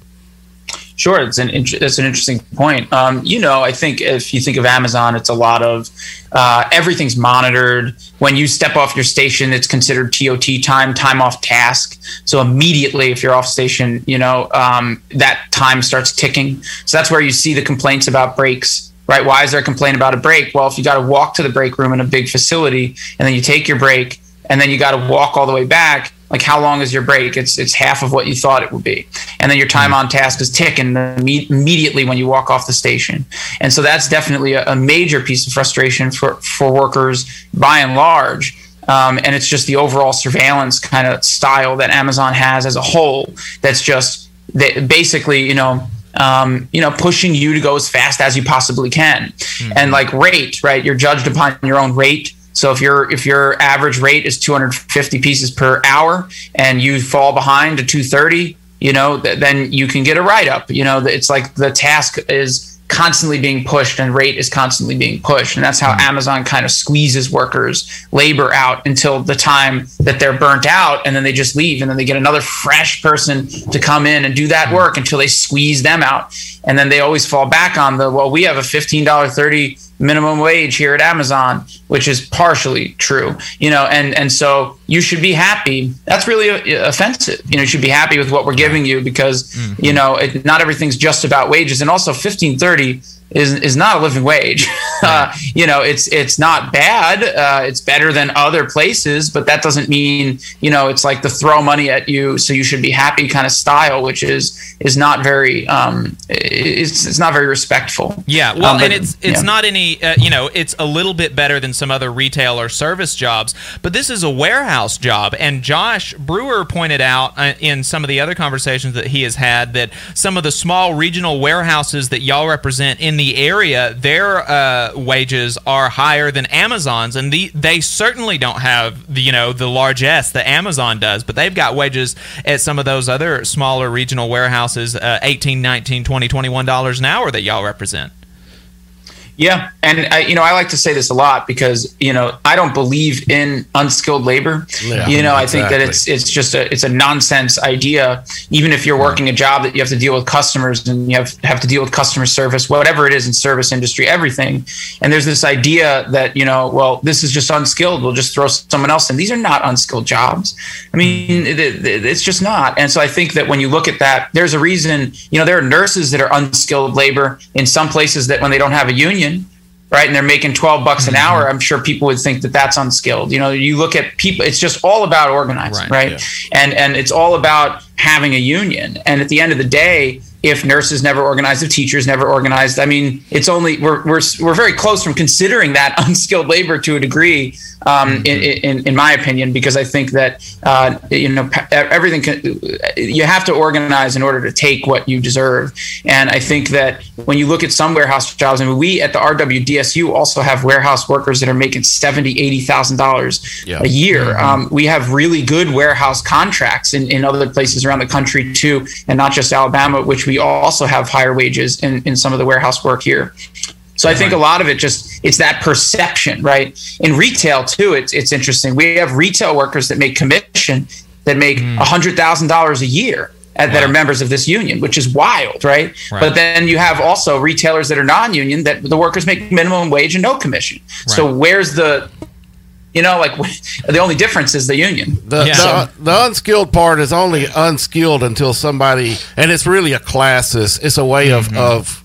Sure, it's an that's an interesting point. Um, you know, I think if you think of Amazon, it's a lot of uh, everything's monitored. When you step off your station, it's considered TOT time, time off task. So immediately, if you're off station, you know um, that time starts ticking. So that's where you see the complaints about breaks. Right? Why is there a complaint about a break? Well, if you got to walk to the break room in a big facility, and then you take your break, and then you got to walk all the way back like how long is your break it's it's half of what you thought it would be and then your time on task is ticking immediately when you walk off the station and so that's definitely a, a major piece of frustration for for workers by and large um, and it's just the overall surveillance kind of style that amazon has as a whole that's just that basically you know um, you know, pushing you to go as fast as you possibly can. And like rate, right? You're judged upon your own rate. So if your if your average rate is 250 pieces per hour and you fall behind to 230, you know, th- then you can get a write up. You know, it's like the task is constantly being pushed and rate is constantly being pushed. And that's how hmm. amazon kind of squeezes workers labor out until the time that they're burnt out and then they just leave and then they get another fresh person to come in and do that hmm. work until they squeeze them out. And then they always fall back on the well we have a $15.30 minimum wage here at Amazon, which is partially true, you know, and and so you should be happy. That's really uh, offensive. You know, you should be happy with what we're giving you because you know it, not everything's just about wages, and also fifteen thirty is is not a living wage. Uh, you know, it's it's not bad. Uh, it's better than other places, but that doesn't mean you know it's like the throw money at you, so you should be happy kind of style, which is is not very um it's it's not very respectful. Yeah, well, Um, but- and it's it's yeah. not any uh, you know it's a little bit better than some other retail or service jobs, but this is a warehouse job. And Josh Brewer pointed out uh, in some of the other conversations that he has had that some of the small regional warehouses that y'all represent in the area, their uh, wages are higher than Amazon's, and the, they certainly don't have the you know the largesse that Amazon does, but they've got wages at some of those other smaller regional warehouses, uh, 18 19 20 21 dollars an hour that y'all represent. Yeah, and I, you know I like to say this a lot because you know I don't believe in unskilled labor. Yeah, you know I think that it's it's just a it's a nonsense idea. Even if you're working a job that you have to deal with customers and you have have to deal with customer service, whatever it is in service industry, everything. And there's this idea that you know well this is just unskilled. We'll just throw someone else in. These are not unskilled jobs. I mean mm-hmm. it, it- it's just not. And so I think that when you look at that, there's a reason. You know there are nurses that are unskilled labor in some places that when they don't have a union right? And they're making 12 bucks an hour. Mm-hmm. I'm sure people would think that that's unskilled. You know, you look at people, it's just all about organizing, Right, right? And, and it's all about having a union. And at the end of the day, if nurses never organized, if teachers never organized, I mean, it's only we're we're we're very close from considering that unskilled labor to a degree, um, in, in in my opinion, because I think that uh, you know everything can, you have to organize in order to take what you deserve, and I think that when you look at some warehouse jobs, I mean, we at the RWDSU also have warehouse workers that are making seventy, eighty thousand dollars Yeah. a year. Mhm. Um, we have really good warehouse contracts in, in other places around the country too, and not just Alabama, which we also have higher wages in, in some of the warehouse work here. So I think a lot of it just it's that perception, right? In retail too, it's it's interesting. We have retail workers that make commission that make a hundred thousand dollars a year uh, that are members of this union, which is wild, right? Right. But then you have also retailers that are non-union that the workers make minimum wage and no commission. So where's the you know, like the only difference is the union. The, the, the unskilled part is only unskilled until somebody, and it's really a classes. It's a way of mm-hmm. of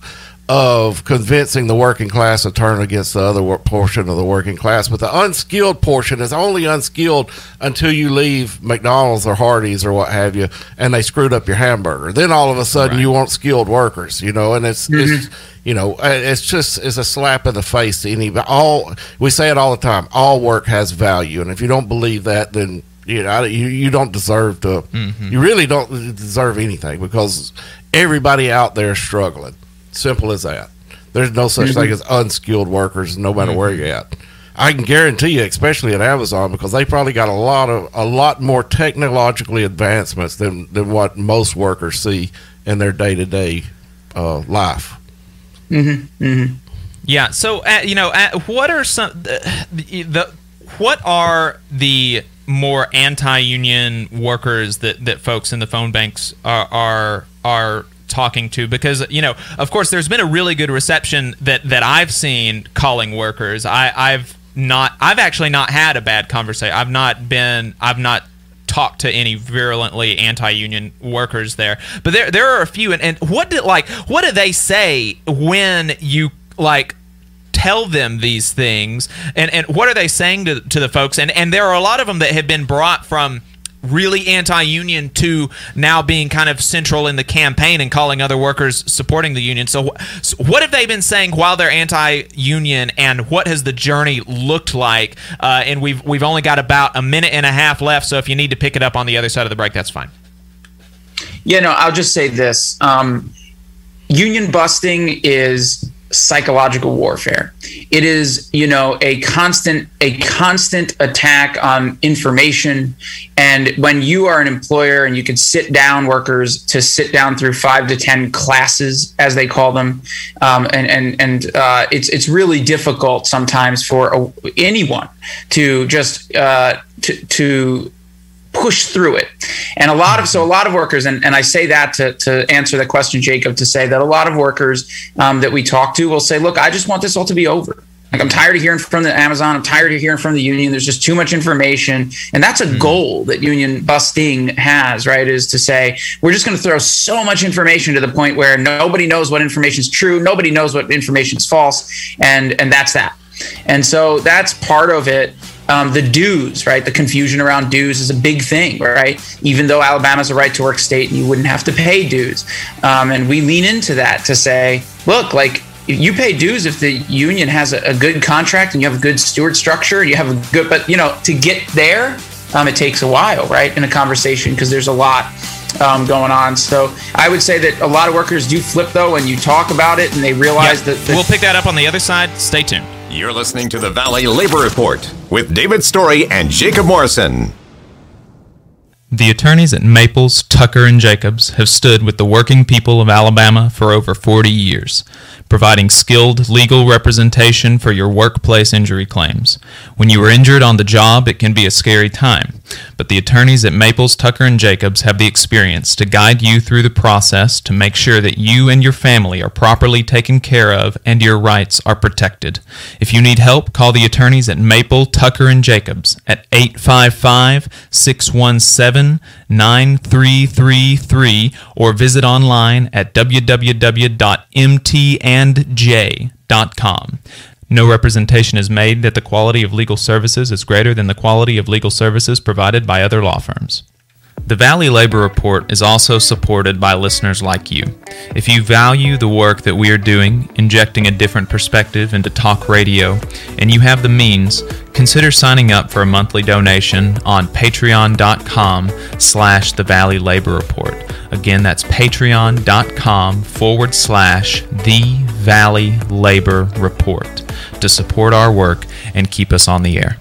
of convincing the working class to turn against the other portion of the working class. But the unskilled portion is only unskilled until you leave McDonald's or Hardee's or what have you, and they screwed up your hamburger. Then all of a sudden you want skilled workers, you know, and it's it's you know uh, it's just it's a slap in the face to anybody. All we say it all the time. All work has value, and if you don't believe that, then you know you, you don't deserve to. Mhm. You really don't deserve anything because everybody out there is struggling. Simple as that. There's no such thing as unskilled workers, no matter where you're at. I can guarantee you, especially at Amazon, because they probably got a lot of a lot more technologically advancements than than what most workers see in their day to day life. Mm-hmm. Mm-hmm. Yeah. So, uh, you know, uh, what are some the, the what are the more anti-union workers that that folks in the phone banks are are are talking to because you know of course there's been a really good reception that that I've seen calling workers. I I've not I've actually not had a bad conversation. I've not been I've not talked to any virulently anti-union workers there. But there there are a few and, and what did like what do they say when you like tell them these things? And and what are they saying to, to the folks? And and there are a lot of them that have been brought from really anti-union to now being kind of central in the campaign and calling other workers supporting the union. So, so what have they been saying while they're anti-union and what has the journey looked like? Uh, and we've we've only got about a minute and a half left so if you need to pick it up on the other side of the break that's fine. Yeah, no, I'll just say this. Um, union busting is psychological warfare. It is, you know, a constant a constant attack on information and when you are an employer and you can sit down workers to sit down through 5 to 10 classes as they call them um, and and and uh, it's it's really difficult sometimes for a, anyone to just uh, to to push through it. And a lot of so a lot of workers, and, and I say that to, to answer the question, Jacob, to say that a lot of workers um, that we talk to will say, look, I just want this all to be over. Like I'm tired of hearing from the Amazon. I'm tired of hearing from the union. There's just too much information, and that's a goal that union busting has. Right, is to say we're just going to throw so much information to the point where nobody knows what information is true, nobody knows what information is false, and and that's that. And so that's part of it. Um, the dues, right? The confusion around dues is a big thing, right? Even though Alabama's a right to work state and you wouldn't have to pay dues. Um, and we lean into that to say, look, like you pay dues if the union has a, a good contract and you have a good steward structure and you have a good, but you know, to get there, um, it takes a while, right? In a conversation, because there's a lot um, going on. So I would say that a lot of workers do flip though when you talk about it and they realize that, that we'll pick that up on the other side stay tuned You're listening to the Valley Labor Report with David Story and Jacob Morrison. The attorneys at Maples, Tucker, and Jacobs have stood with the working people of Alabama for over 40 years, providing skilled legal representation for your workplace injury claims. When you are injured on the job, it can be a scary time, but the attorneys at Maples, Tucker, and Jacobs have the experience to guide you through the process to make sure that you and your family are properly taken care of and your rights are protected. If you need help, call the attorneys at Maple, Tucker, and Jacobs at 855 617 9333 or visit online at www.mtandj.com. No representation is made that the quality of legal services is greater than the quality of legal services provided by other law firms. The Valley Labor Report is also supported by listeners like you. If you value the work that we are doing, injecting a different perspective into talk radio, and you have the means, consider signing up for a monthly donation on patreon.com slash the Valley Labor Report. Again, that's patreon.com forward slash the Valley Labor Report to support our work and keep us on the air.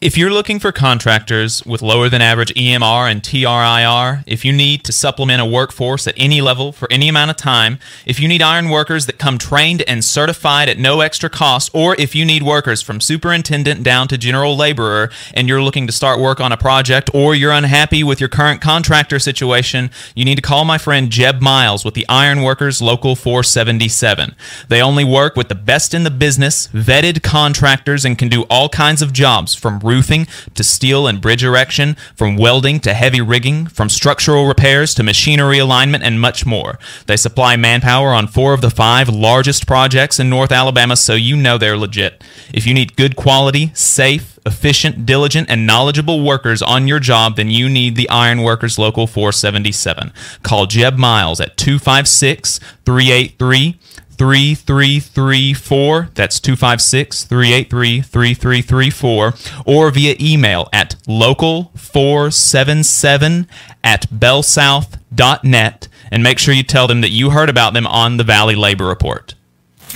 If you're looking for contractors with lower than average EMR and TRIR, if you need to supplement a workforce at any level for any amount of time, if you need iron workers that come trained and certified at no extra cost, or if you need workers from superintendent down to general laborer and you're looking to start work on a project or you're unhappy with your current contractor situation, you need to call my friend Jeb Miles with the Iron Workers Local 477. They only work with the best in the business, vetted contractors, and can do all kinds of jobs from roofing to steel and bridge erection, from welding to heavy rigging, from structural repairs to machinery alignment, and much more. They supply manpower on four of the five largest projects in North Alabama, so you know they're legit. If you need good quality, safe, efficient, diligent, and knowledgeable workers on your job, then you need the Iron Workers Local 477. Call Jeb Miles at 256 383 3334. That's 256 383 3334. Or via email at local477 at bellsouth.net. And make sure you tell them that you heard about them on the Valley Labor Report.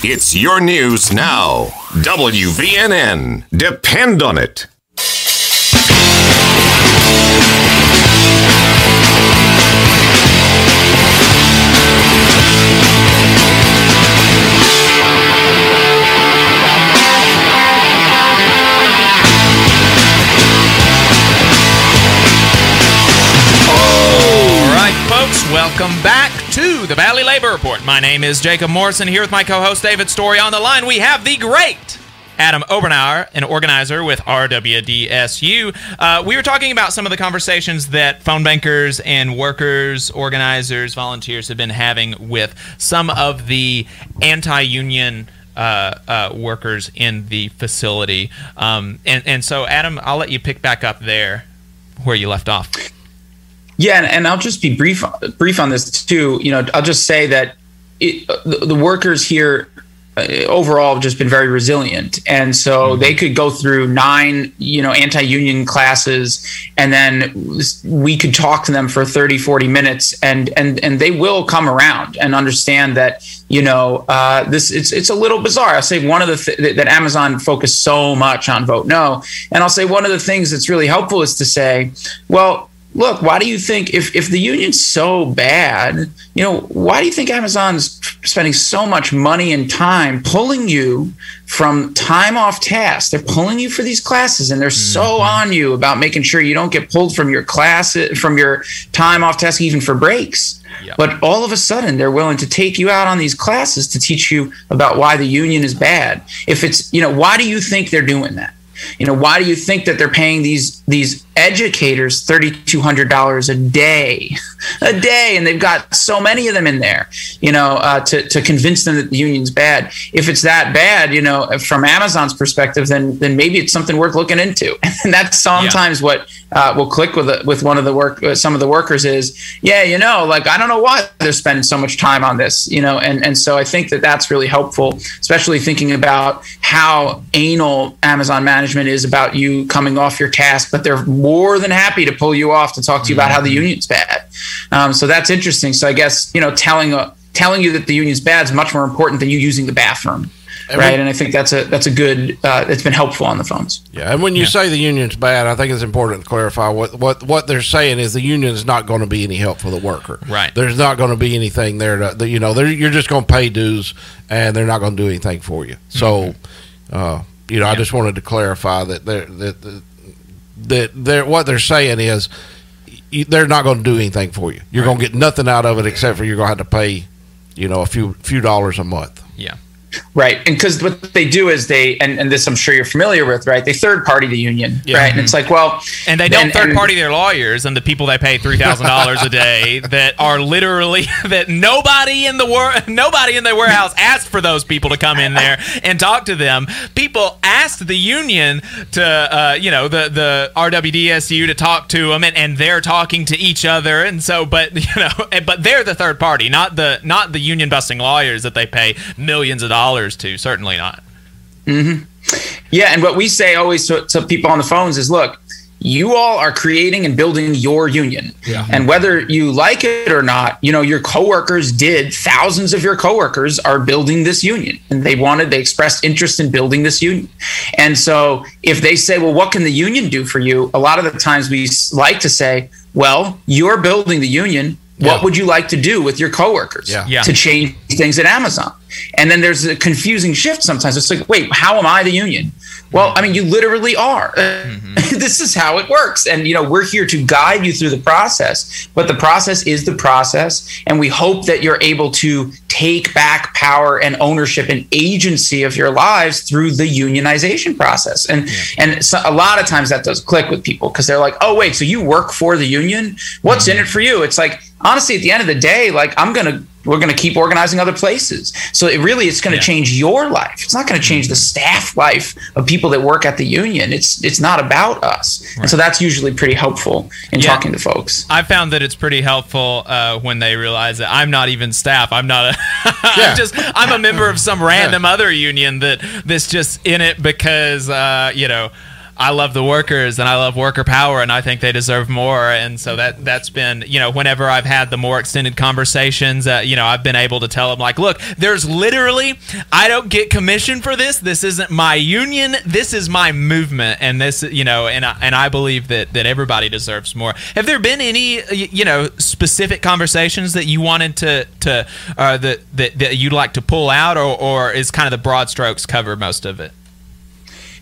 It's your news now. WVNN. Depend on it. Folks, welcome back to the Valley Labor Report. My name is Jacob Morrison here with my co host David Story. On the line, we have the great Adam Obernauer, an organizer with RWDSU. Uh, we were talking about some of the conversations that phone bankers and workers, organizers, volunteers have been having with some of the anti union. Uh, uh, workers in the facility, um, and and so Adam, I'll let you pick back up there where you left off. Yeah, and, and I'll just be brief brief on this too. You know, I'll just say that it, the, the workers here uh, overall have just been very resilient, and so they could go through nine, you know, anti-union classes, and then we could talk to them for 30, 40 minutes, and and and they will come around and understand that you know uh, this it's it's a little bizarre. I'll say one of the th- that Amazon focused so much on vote no, and I'll say one of the things that's really helpful is to say, well look, why do you think if, if the union's so bad, you know, why do you think Amazon's spending so much money and time pulling you from time off task? They're pulling you for these classes and they're so mm-hmm. on you about making sure you don't get pulled from your class from your time off task even for breaks. But all of a sudden, they're willing to take you out on these classes to teach you about why the union is bad. If it's, you know, why do you think they're doing that? You know, why do you think that they're paying these these educators thirty two hundred dollars a day, a day, and they've got so many of them in there, you know, uh, to to convince them that the union's bad. If it's that bad, you know, from Amazon's perspective, then then maybe it's something worth looking into. And that's sometimes yeah. what uh, will click with with one of the work uh, some of the workers is, yeah, you know, like I don't know why they're spending so much time on this, you know, and and so I think that that's really helpful, especially thinking about how anal Amazon management is about you coming off your task, but they're more than happy to pull you off to talk to you about how the union's bad. Um, so that's interesting. So I guess you know telling uh, telling you that the union's bad is much more important than you using the bathroom. And right, and I think that's a that's a good. Uh, it's been helpful on the phones. Yeah, and when you yeah. say the union's bad, I think it's important to clarify what what what they're saying is the union is not going to be any help for the worker. Right, there's not going to be anything there to you know you're just going to pay dues and they're not going to do anything for you. So, mm-hmm. uh, you know, yeah. I just wanted to clarify that they're, that that they're what they're saying is they're not going to do anything for you. You're right. going to get nothing out of it except for you're going to have to pay, you know, a few few dollars a month. Yeah. Right. And because what they do is they, and, and this I'm sure you're familiar with, right? They third party the union, Yeah. right? And it's like, well, And they don't third party their lawyers and the people they pay three thousand dollars a day that are literally that nobody in the world, nobody in their warehouse asked for those people to come in there and talk to them. People asked the union to, uh, you know, the the RWDSU to talk to them, and, and they're talking to each other, and so, but you know, but they're the third party, not the not the union busting lawyers that they pay millions of dollars to. Certainly not. hmm Yeah, and what we say always to, to people on the phones is, look, you all are creating and building your union, Yeah. and whether you like it or not, you know your coworkers did. Thousands of your coworkers are building this union, and they wanted, they expressed interest in building this union. And so, if they say, well, what can the union do for you? A lot of the times we like to say, well, you're building the union. What would you like to do with your coworkers Yeah. Yeah. to change things at Amazon? And then there's a confusing shift sometimes. It's like, wait, how am I the union? Well, I mean, you literally are. Mm-hmm. this is how it works. And, you know, we're here to guide you through the process, but the process is the process. And we hope that you're able to take back power and ownership and agency of your lives through the unionization process. And, and so a lot of times that does click with people because they're like, oh, wait, so you work for the union? What's mm-hmm. in it for you? It's like, honestly, at the end of the day, like, I'm going to, we're going to keep organizing other places. So it really, it's going to change your life. It's not going to change the staff life of people that work at the union. It's it's not about us. And so that's usually pretty helpful in Yeah. talking to folks. I found that it's pretty helpful uh, when they realize that I'm not even staff. I'm not a. I'm just. I'm a member of some random other union that that's just in it because uh, you know. I love the workers and I love worker power and I think they deserve more. And so that that's been you know whenever I've had the more extended conversations uh, you know I've been able to tell them like look there's literally I don't get commission for this. This isn't my union. This is my movement. And this you know and I, and I believe that that everybody deserves more. Have there been any you know specific conversations that you wanted to to uh, that, that that you'd like to pull out or or is kind of the broad strokes cover most of it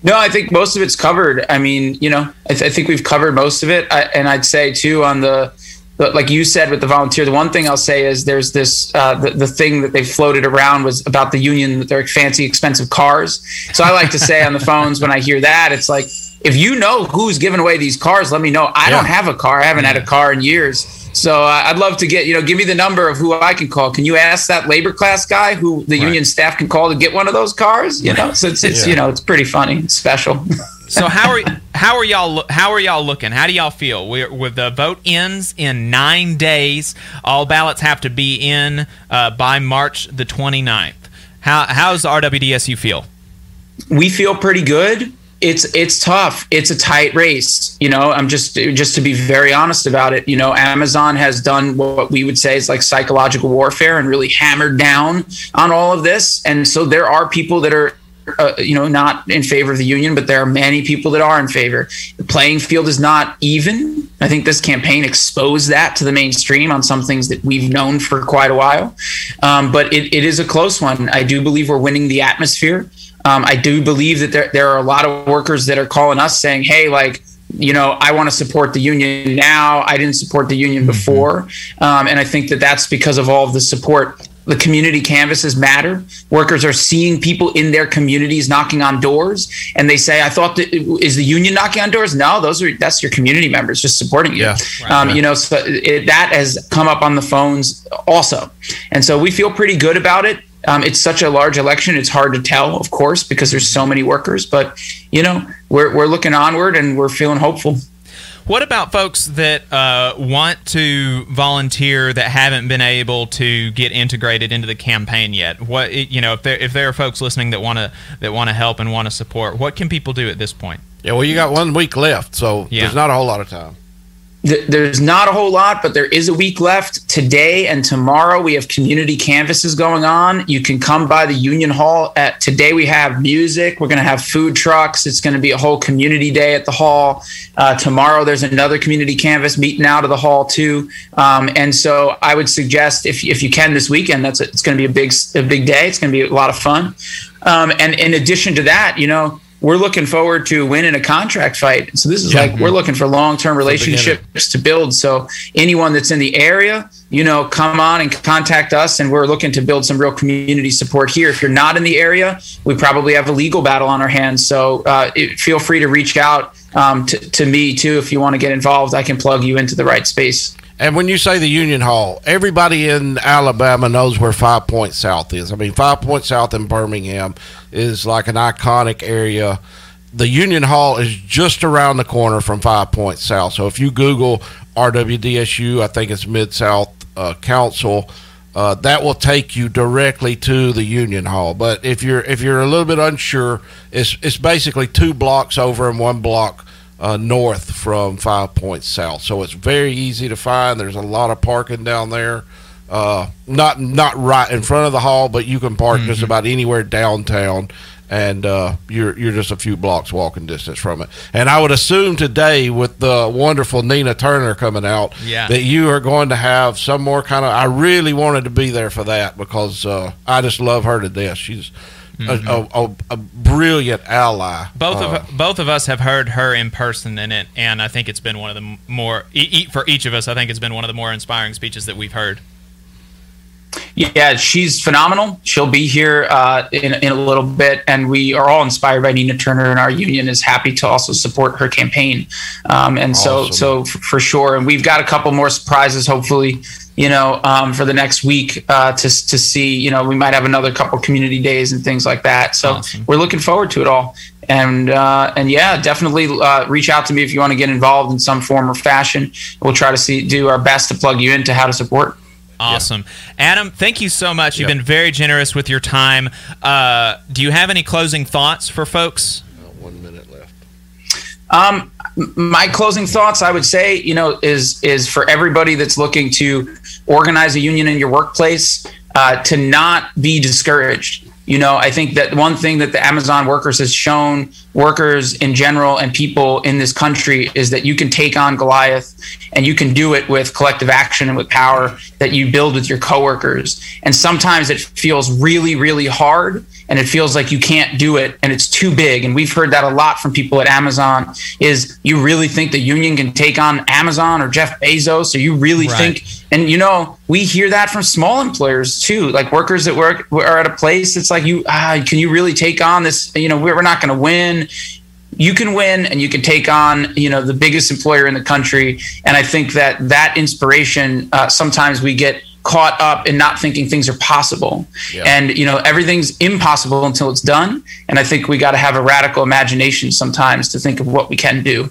No, I think most of it's covered. I mean, you know, I, th- I think we've covered most of it. I, and I'd say too on the, the, like you said with the volunteer, the one thing I'll say is there's this uh, the, the thing that they floated around was about the union with their fancy expensive cars. So I like to say on the phones when I hear that, it's like if you know who's giving away these cars, let me know. I don't have a car. I haven't had a car in years. So uh, I'd love to get, you know, give me the number of who I can call. Can you ask that labor class guy who the union staff can call to get one of those cars? You know, so it's, it's Yeah. you know, it's pretty funny. It's special. So how are how are y'all how are y'all looking? How do y'all feel? We're, with the vote ends in nine days. All ballots have to be in uh, by March the 29th. How how's the RWDSU feel? we feel pretty good. It's it's tough. It's a tight race. You know, I'm just just to be very honest about it. You know, Amazon has done what we would say is like psychological warfare and really hammered down on all of this. And so there are people that are. Uh, you know, not in favor of the union, but there are many people that are in favor. The playing field is not even. I think this campaign exposed that to the mainstream on some things that we've known for quite a while. Um, but it, it is a close one. I do believe we're winning the atmosphere. Um, I do believe that there, there are a lot of workers that are calling us saying, hey, like, you know, I want to support the union now. I didn't support the union before. Um, and I think that that's because of all of the support. The community canvases matter. Workers are seeing people in their communities knocking on doors, and they say, "I thought that is the union knocking on doors." No, those are that's your community members just supporting you. um, You know, so it, that has come up on the phones also, and so we feel pretty good about it. Um, it's such a large election; it's hard to tell, of course, because there's so many workers. But you know, we're we're looking onward, and we're feeling hopeful. What about folks that uh, want to volunteer that haven't been able to get integrated into the campaign yet? What you know, if there if there are folks listening that want to that want to help and want to support, what can people do at this point? Yeah, well, you got one week left, so Yeah. there's not a whole lot of time. Th- There's not a whole lot, but there is a week left. Today and tomorrow, we have community canvases going on. You can come by the Union Hall. At today, we have music. We're going to have food trucks. It's going to be a whole community day at the hall. Uh, tomorrow, there's another community canvas meeting out of the hall too. Um, and so, I would suggest if if you can this weekend, that's a, it's going to be a big a big day. It's going to be a lot of fun. Um, and in addition to that, you know, we're looking forward to winning a contract fight. So this is Yeah. like we're looking for long term relationships to build. So anyone that's in the area, you know, come on and contact us, and we're looking to build some real community support here. If you're not in the area, we probably have a legal battle on our hands. So uh, it, feel free to reach out um, to, to me too if you want to get involved. I can plug you into the right space. And when you say the Union Hall, everybody in Alabama knows where Five Points South is. I mean, Five Points South in Birmingham is like an iconic area. The Union Hall is just around the corner from Five Points South. So if you Google RWDSU, I think it's Mid South uh, Council, uh, that will take you directly to the Union Hall. But if you're if you're a little bit unsure, it's it's basically two blocks over and one block uh, north from Five Points South. So it's very easy to find. There's a lot of parking down there. Uh, not not right in front of the hall, but you can park just about anywhere downtown, and uh, you're you're just a few blocks walking distance from it. And I would assume today, with the wonderful Nina Turner coming out, Yeah. that you are going to have some more kind of. I really wanted to be there for that because uh, I just love her to death. She's a, a, a, a brilliant ally. Both Uh, of both of us have heard her in person in it, and I think it's been one of the more e- e- for each of us. I think it's been one of the more inspiring speeches that we've heard. Yeah, she's phenomenal. She'll be here uh, in, in a little bit, and we are all inspired by Nina Turner, and our union is happy to also support her campaign. Um, and so, so f- for sure, and we've got a couple more surprises, hopefully, you know, um, for the next week uh, to to see. You know, we might have another couple community days and things like that. So we're looking forward to it all. And uh, and yeah, definitely uh, reach out to me if you want to get involved in some form or fashion. We'll try to see do our best to plug you into how to support. Awesome, Adam. Thank you so much. You've been very generous with your time. Uh, do you have any closing thoughts for folks? About one minute left. Um, m- my closing thoughts, I would say, you know, is is for everybody that's looking to organize a union in your workplace uh, to not be discouraged. You know, I think that one thing that the Amazon workers has shown workers in general and people in this country is that you can take on Goliath and you can do it with collective action and with power that you build with your coworkers. And sometimes it feels really, really hard and it feels like you can't do it and it's too big. And we've heard that a lot from people at Amazon is you really think the union can take on Amazon or Jeff Bezos or you really Right. think and you know, we hear that from small employers too, like workers that work are at a place. It's like you, ah, can you really take on this? You know, we're, we're not going to win. You can win, and you can take on, you know, the biggest employer in the country. And I think that that inspiration, uh, sometimes we get caught up in not thinking things are possible. Yeah. And you know, everything's impossible until it's done. And I think we got to have a radical imagination sometimes to think of what we can do.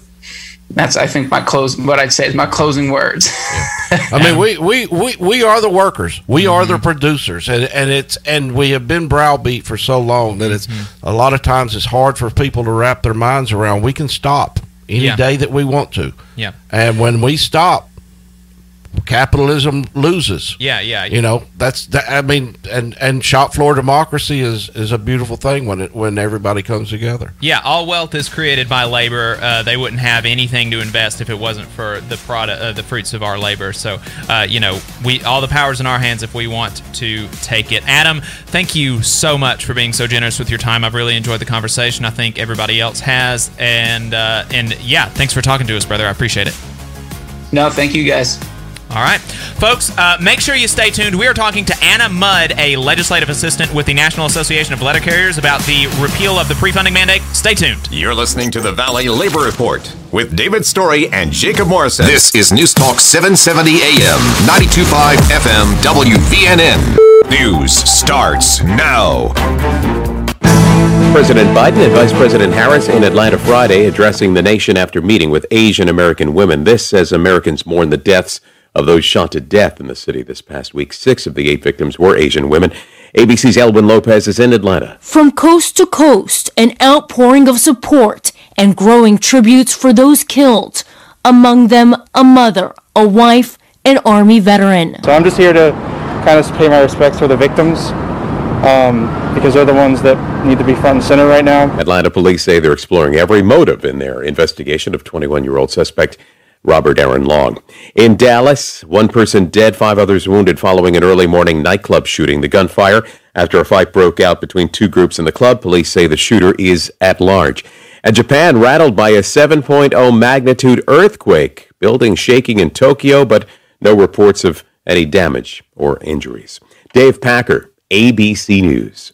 That's, I think, my close. What I'd say is my closing words. I mean, we, we, we, we are the workers. We are the mm-hmm. producers, and, and it's and we have been browbeat for so long that it's mm-hmm. a lot of times it's hard for people to wrap their minds around. We can stop any Yeah. day that we want to, Yeah. and when we stop, capitalism loses. Yeah, yeah. You know, that's that. I mean, and and shop floor democracy is is a beautiful thing when it when everybody comes together. Yeah, all wealth is created by labor. Uh, they wouldn't have anything to invest if it wasn't for the product, uh, the fruits of our labor. So, uh, you know, we all the powers in our hands if we want to take it. Adam, thank you so much for being so generous with your time. I've really enjoyed the conversation. I think everybody else has, and uh, and yeah, thanks for talking to us, brother. I appreciate it. no, thank you guys. All right, folks, uh, make sure you stay tuned. We are talking to Anna Mudd, a legislative assistant with the National Association of Letter Carriers, about the repeal of the pre-funding mandate. Stay tuned. You're listening to the Valley Labor Report with David Story and Jacob Morrison. This is News Talk 770 AM, 925 FM, WVNN. News starts now. President Biden and Vice President Harris in Atlanta Friday addressing the nation after meeting with Asian American women. This as Americans mourn the deaths of those shot to death in the city this past week. Six of the eight victims were Asian women. ABC's Elwyn Lopez is in Atlanta. From coast to coast, an outpouring of support and growing tributes for those killed. Among them, a mother, a wife, an Army veteran. So I'm just here to kind of pay my respects for the victims um, because they're the ones that need to be front and center right now. Atlanta police say they're exploring every motive in their investigation of 21 year old suspect Robert Aaron Long. In Dallas, one person dead, five others wounded following an early morning nightclub shooting. The gunfire after a fight broke out between two groups in the club. Police say the shooter is at large. And Japan rattled by a 7.0 magnitude earthquake, Buildings shaking in Tokyo, but no reports of any damage or injuries. Dave Packer, ABC News.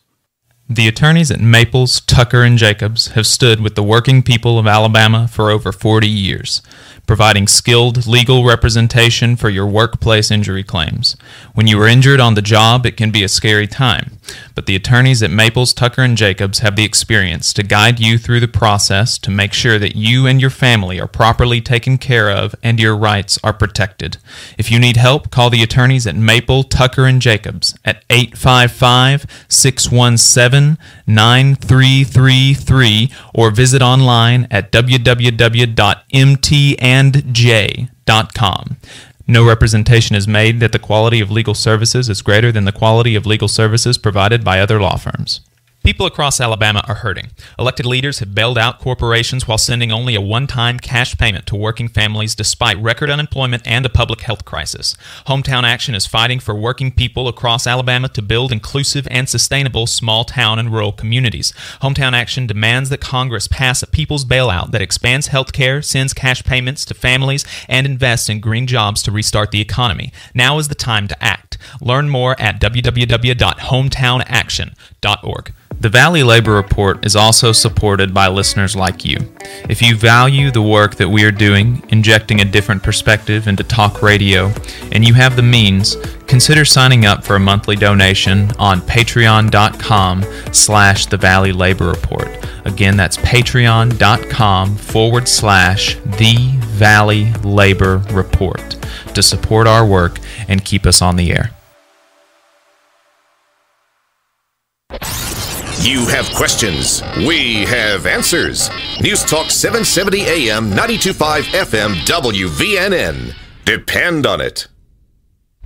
The attorneys at Maples, Tucker, and Jacobs have stood with the working people of Alabama for over 40 years, providing skilled legal representation for your workplace injury claims. When you are injured on the job, it can be a scary time, but the attorneys at Maples, Tucker, and Jacobs have the experience to guide you through the process to make sure that you and your family are properly taken care of and your rights are protected. If you need help, call the attorneys at Maple, Tucker, and Jacobs at 855 617 9333 or visit online at www.mtandj.com. No representation is made that the quality of legal services is greater than the quality of legal services provided by other law firms. People across Alabama are hurting. Elected leaders have bailed out corporations while sending only a one time cash payment to working families despite record unemployment and a public health crisis. Hometown Action is fighting for working people across Alabama to build inclusive and sustainable small town and rural communities. Hometown Action demands that Congress pass a people's bailout that expands health care, sends cash payments to families, and invests in green jobs to restart the economy. Now is the time to act. Learn more at www.hometownaction.org. The Valley Labor Report is also supported by listeners like you. If you value the work that we are doing, injecting a different perspective into talk radio, and you have the means, consider signing up for a monthly donation on patreon.com slash the Valley Labor Report. Again, that's patreon.com forward slash the Valley Labor Report to support our work and keep us on the air. You have questions. We have answers. News Talk 770 AM, 925 FM, WVNN. Depend on it.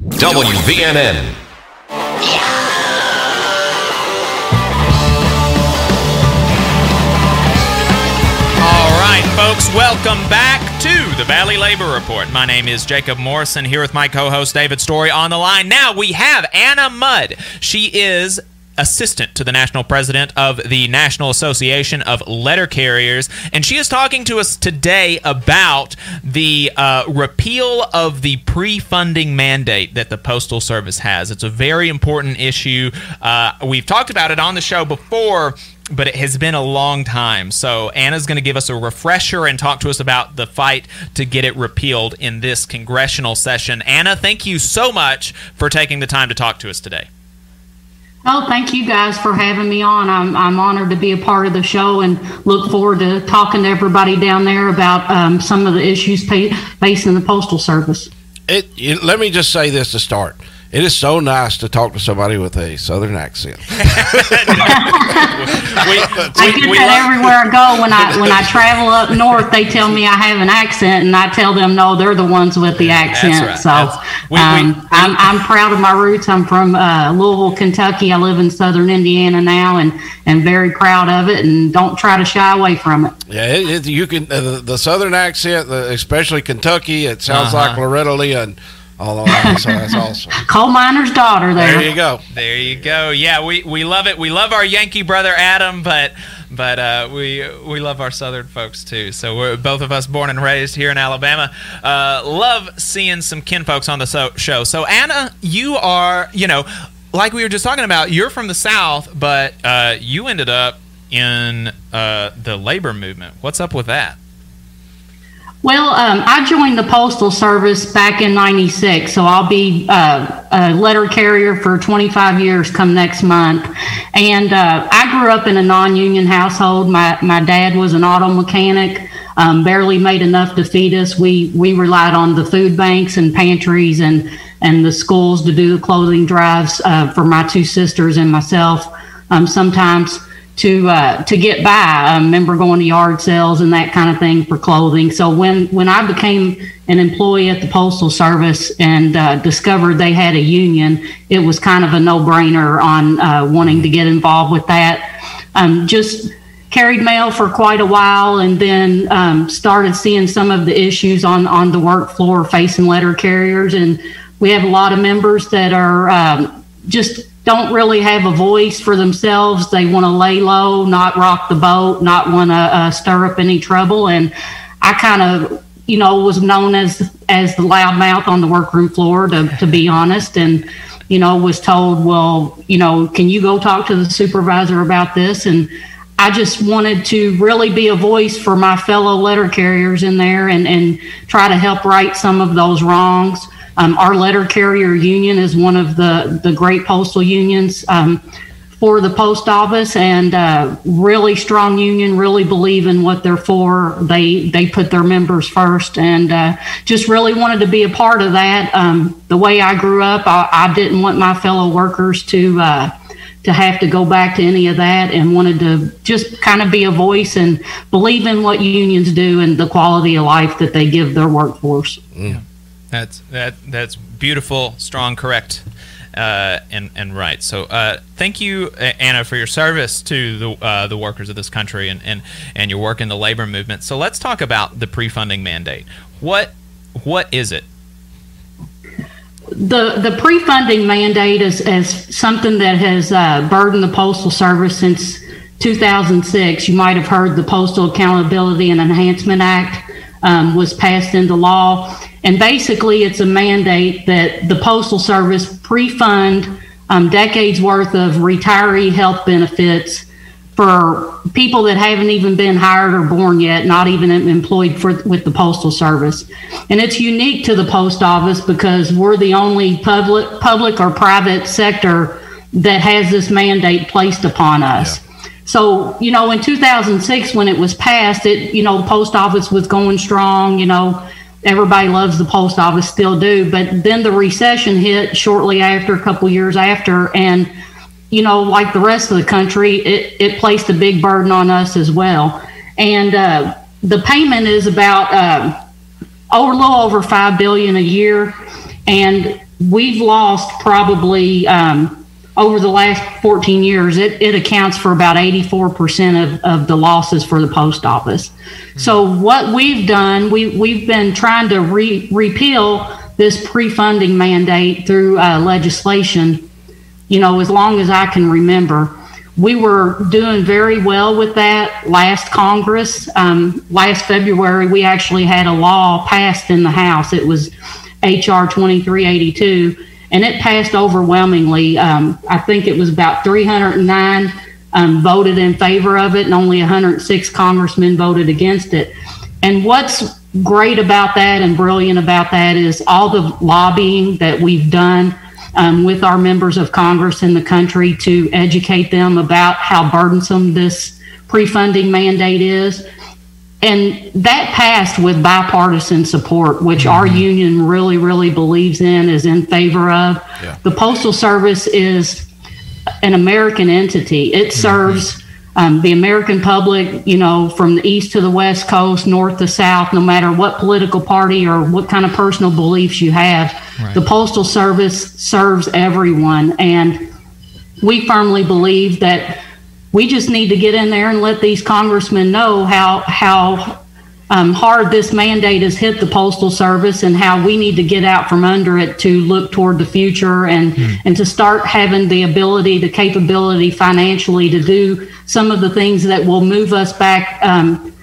WVNN. All right, folks, welcome back to the Valley Labor Report. My name is Jacob Morrison here with my co host David Story on the line. Now we have Anna Mudd. She is assistant to the national president of the National Association of Letter Carriers, and she is talking to us today about the uh, repeal of the pre-funding mandate that the Postal Service has. It's a very important issue. Uh, we've talked about it on the show before. But it has been a long time. So, Anna's going to give us a refresher and talk to us about the fight to get it repealed in this congressional session. Anna, thank you so much for taking the time to talk to us today. Oh, thank you guys for having me on. I'm, I'm honored to be a part of the show and look forward to talking to everybody down there about um, some of the issues facing the Postal Service. It, it, let me just say this to start. It is so nice to talk to somebody with a southern accent. I get that everywhere I go. When I when I travel up north, they tell me I have an accent, and I tell them no, they're the ones with the accent. right. So That's- we- we- um, I'm I'm proud of my roots. I'm from uh, Louisville, Kentucky. I live in southern Indiana now, and and very proud of it. And don't try to shy away from it. Yeah, it, it, you can uh, the, the southern accent, the, especially Kentucky. It sounds Uh-huh. like Loretta Lynn and all of that. So that's awesome. Coal miner's daughter. There. There you go. There you go. Yeah, we, we love it. We love our Yankee brother Adam, but but uh, we we love our Southern folks too. So we're both of us born and raised here in Alabama. Uh, love seeing some kinfolks on the so- show. So Anna, you are you know like we were just talking about. You're from the South, but uh, you ended up in uh, the labor movement. What's up with that? Well, um, I joined the Postal Service back in '96, so I'll be uh, a letter carrier for 25 years come next month. And uh, I grew up in a non-union household. My my dad was an auto mechanic, um, barely made enough to feed us. We we relied on the food banks and pantries and and the schools to do the clothing drives uh, for my two sisters and myself. Um, sometimes to uh, to get by. I remember going to yard sales and that kind of thing for clothing. So when when I became an employee at the Postal Service and uh, discovered they had a union, it was kind of a no brainer on uh, wanting to get involved with that. Um, just carried mail for quite a while and then um, started seeing some of the issues on on the work floor facing letter carriers and we have a lot of members that are um, just don't really have a voice for themselves. They want to lay low, not rock the boat, not want to uh, stir up any trouble. And I kind of, you know, was known as as the loudmouth on the workroom floor, to, to be honest. And you know, was told, well, you know, can you go talk to the supervisor about this? And I just wanted to really be a voice for my fellow letter carriers in there and, and try to help right some of those wrongs. Um, our letter carrier union is one of the, the great postal unions um, for the post office and uh, really strong union, really believe in what they're for. They, they put their members first and uh, just really wanted to be a part of that. Um, the way I grew up, I, I, didn't want my fellow workers to uh, to have to go back to any of that and wanted to just kind of be a voice and believe in what unions do and the quality of life that they give their workforce. Yeah. That's that that's beautiful, strong, correct, uh, and and right. So uh, thank you, Anna, for your service to the uh, the workers of this country and, and and your work in the labor movement. So let's talk about the pre-funding mandate. What what is it? the the pre-funding mandate is, is something that has uh, burdened the postal service since 2006 you might have heard the postal accountability and enhancement act um, was passed into law and basically it's a mandate that the postal service pre-fund um, decades worth of retiree health benefits for people that haven't even been hired or born yet, not even employed for with the postal service. And it's unique to the post office because we're the only public public or private sector that has this mandate placed upon us. Yeah. So, you know, in 2006 when it was passed, it you know, the post office was going strong, you know, everybody loves the post office still do, but then the recession hit shortly after a couple years after and you know, like the rest of the country, it, it placed a big burden on us as well. And uh, the payment is about uh, over, a little over five billion a year, and we've lost probably um, over the last 14 years. It, it accounts for about 84 percent of, of the losses for the post office. Mm-hmm. So what we've done, we we've been trying to re- repeal this pre-funding mandate through uh, legislation you know, as long as I can remember. We were doing very well with that last Congress. Um, last February, we actually had a law passed in the House. It was H.R. 2382, and it passed overwhelmingly. Um, I think it was about 309 um, voted in favor of it, and only 106 congressmen voted against it. And what's great about that and brilliant about that is all the lobbying that we've done um, with our members of Congress in the country to educate them about how burdensome this pre funding mandate is. And that passed with bipartisan support, which mm-hmm. our union really, really believes in, is in favor of. Yeah. The Postal Service is an American entity, it mm-hmm. serves um, the American public, you know, from the east to the west coast, north to south, no matter what political party or what kind of personal beliefs you have, right. the Postal Service serves everyone. And we firmly believe that we just need to get in there and let these congressmen know how how um, hard this mandate has hit the postal service and how we need to get out from under it to look toward the future and mm. and to start having the ability the capability financially to do some of the things that will move us back um,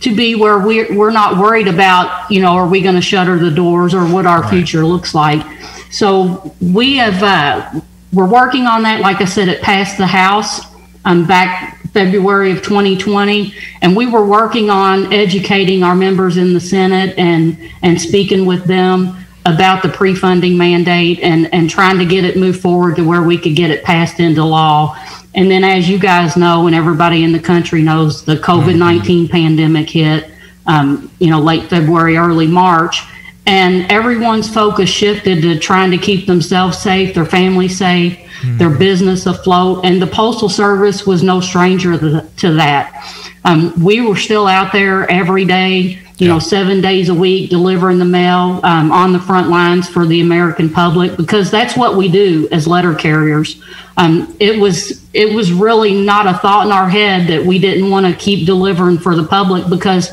to be where we're, we're not worried about you know are we going to shutter the doors or what our right. future looks like so we have uh, we're working on that like i said it passed the house um, back February of 2020, and we were working on educating our members in the Senate and and speaking with them about the pre-funding mandate and and trying to get it moved forward to where we could get it passed into law. And then, as you guys know, and everybody in the country knows, the COVID 19 mm-hmm. pandemic hit, um, you know, late February, early March, and everyone's focus shifted to trying to keep themselves safe, their family safe mm-hmm. their business afloat. And the Postal Service was no stranger to that. Um, we were still out there every day, you yeah. know, seven days a week, delivering the mail um, on the front lines for the American public because that's what we do as letter carriers. Um, it was it was really not a thought in our head that we didn't want to keep delivering for the public because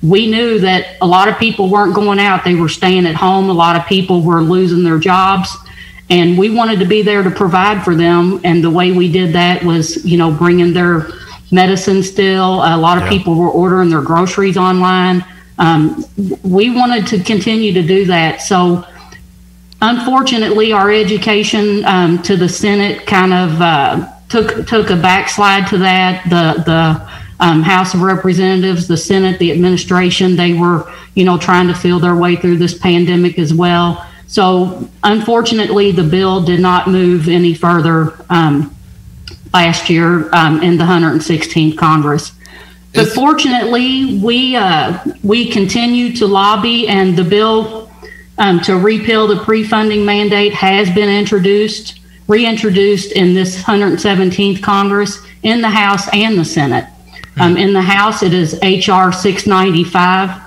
we knew that a lot of people weren't going out; they were staying at home. A lot of people were losing their jobs and we wanted to be there to provide for them. And the way we did that was, you know, bringing their medicine still. A lot of Yeah. people were ordering their groceries online. Um, we wanted to continue to do that. So, unfortunately, our education um, to the Senate kind of uh, took took a backslide to that. The the um, House of Representatives, the Senate, the administration, they were you know trying to feel their way through this pandemic as well. So unfortunately, the bill did not move any further um, last year um, in the 116th Congress. But fortunately, we uh, we continue to lobby, and the bill um, to repeal the pre-funding mandate has been introduced, reintroduced in this 117th Congress in the House and the Senate. Um, in the House, it is HR 695,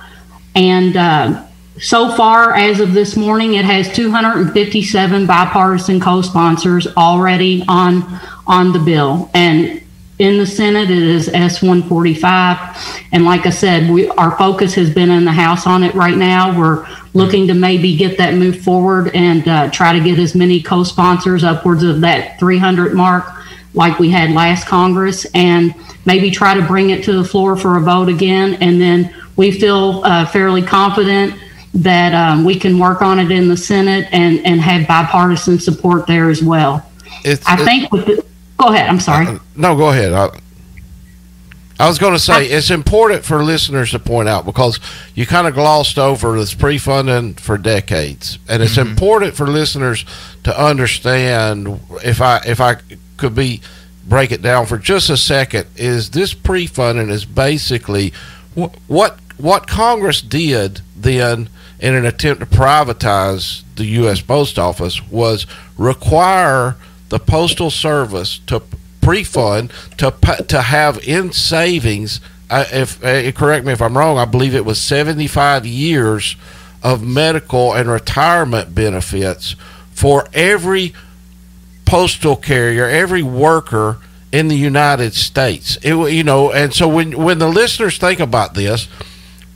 and uh, so far, as of this morning, it has 257 bipartisan co-sponsors already on on the bill, and in the Senate, it is S 145. And like I said, we, our focus has been in the House on it right now. We're looking to maybe get that moved forward and uh, try to get as many co sponsors upwards of that 300 mark like we had last Congress and maybe try to bring it to the floor for a vote again. And then we feel uh, fairly confident that um, we can work on it in the Senate and, and have bipartisan support there as well. It's, I think with the, go ahead, I'm sorry. No, go ahead. I, I was going to say it's important for listeners to point out because you kind of glossed over this pre-funding for decades, and it's important for listeners to understand. If I if I could be break it down for just a second, is this pre-funding is basically what what what Congress did then in an attempt to privatize the U.S. Post Office was require the Postal Service to pre-fund to to have in savings. Uh, if uh, correct me if I'm wrong, I believe it was 75 years of medical and retirement benefits for every postal carrier, every worker in the United States. It you know, and so when when the listeners think about this,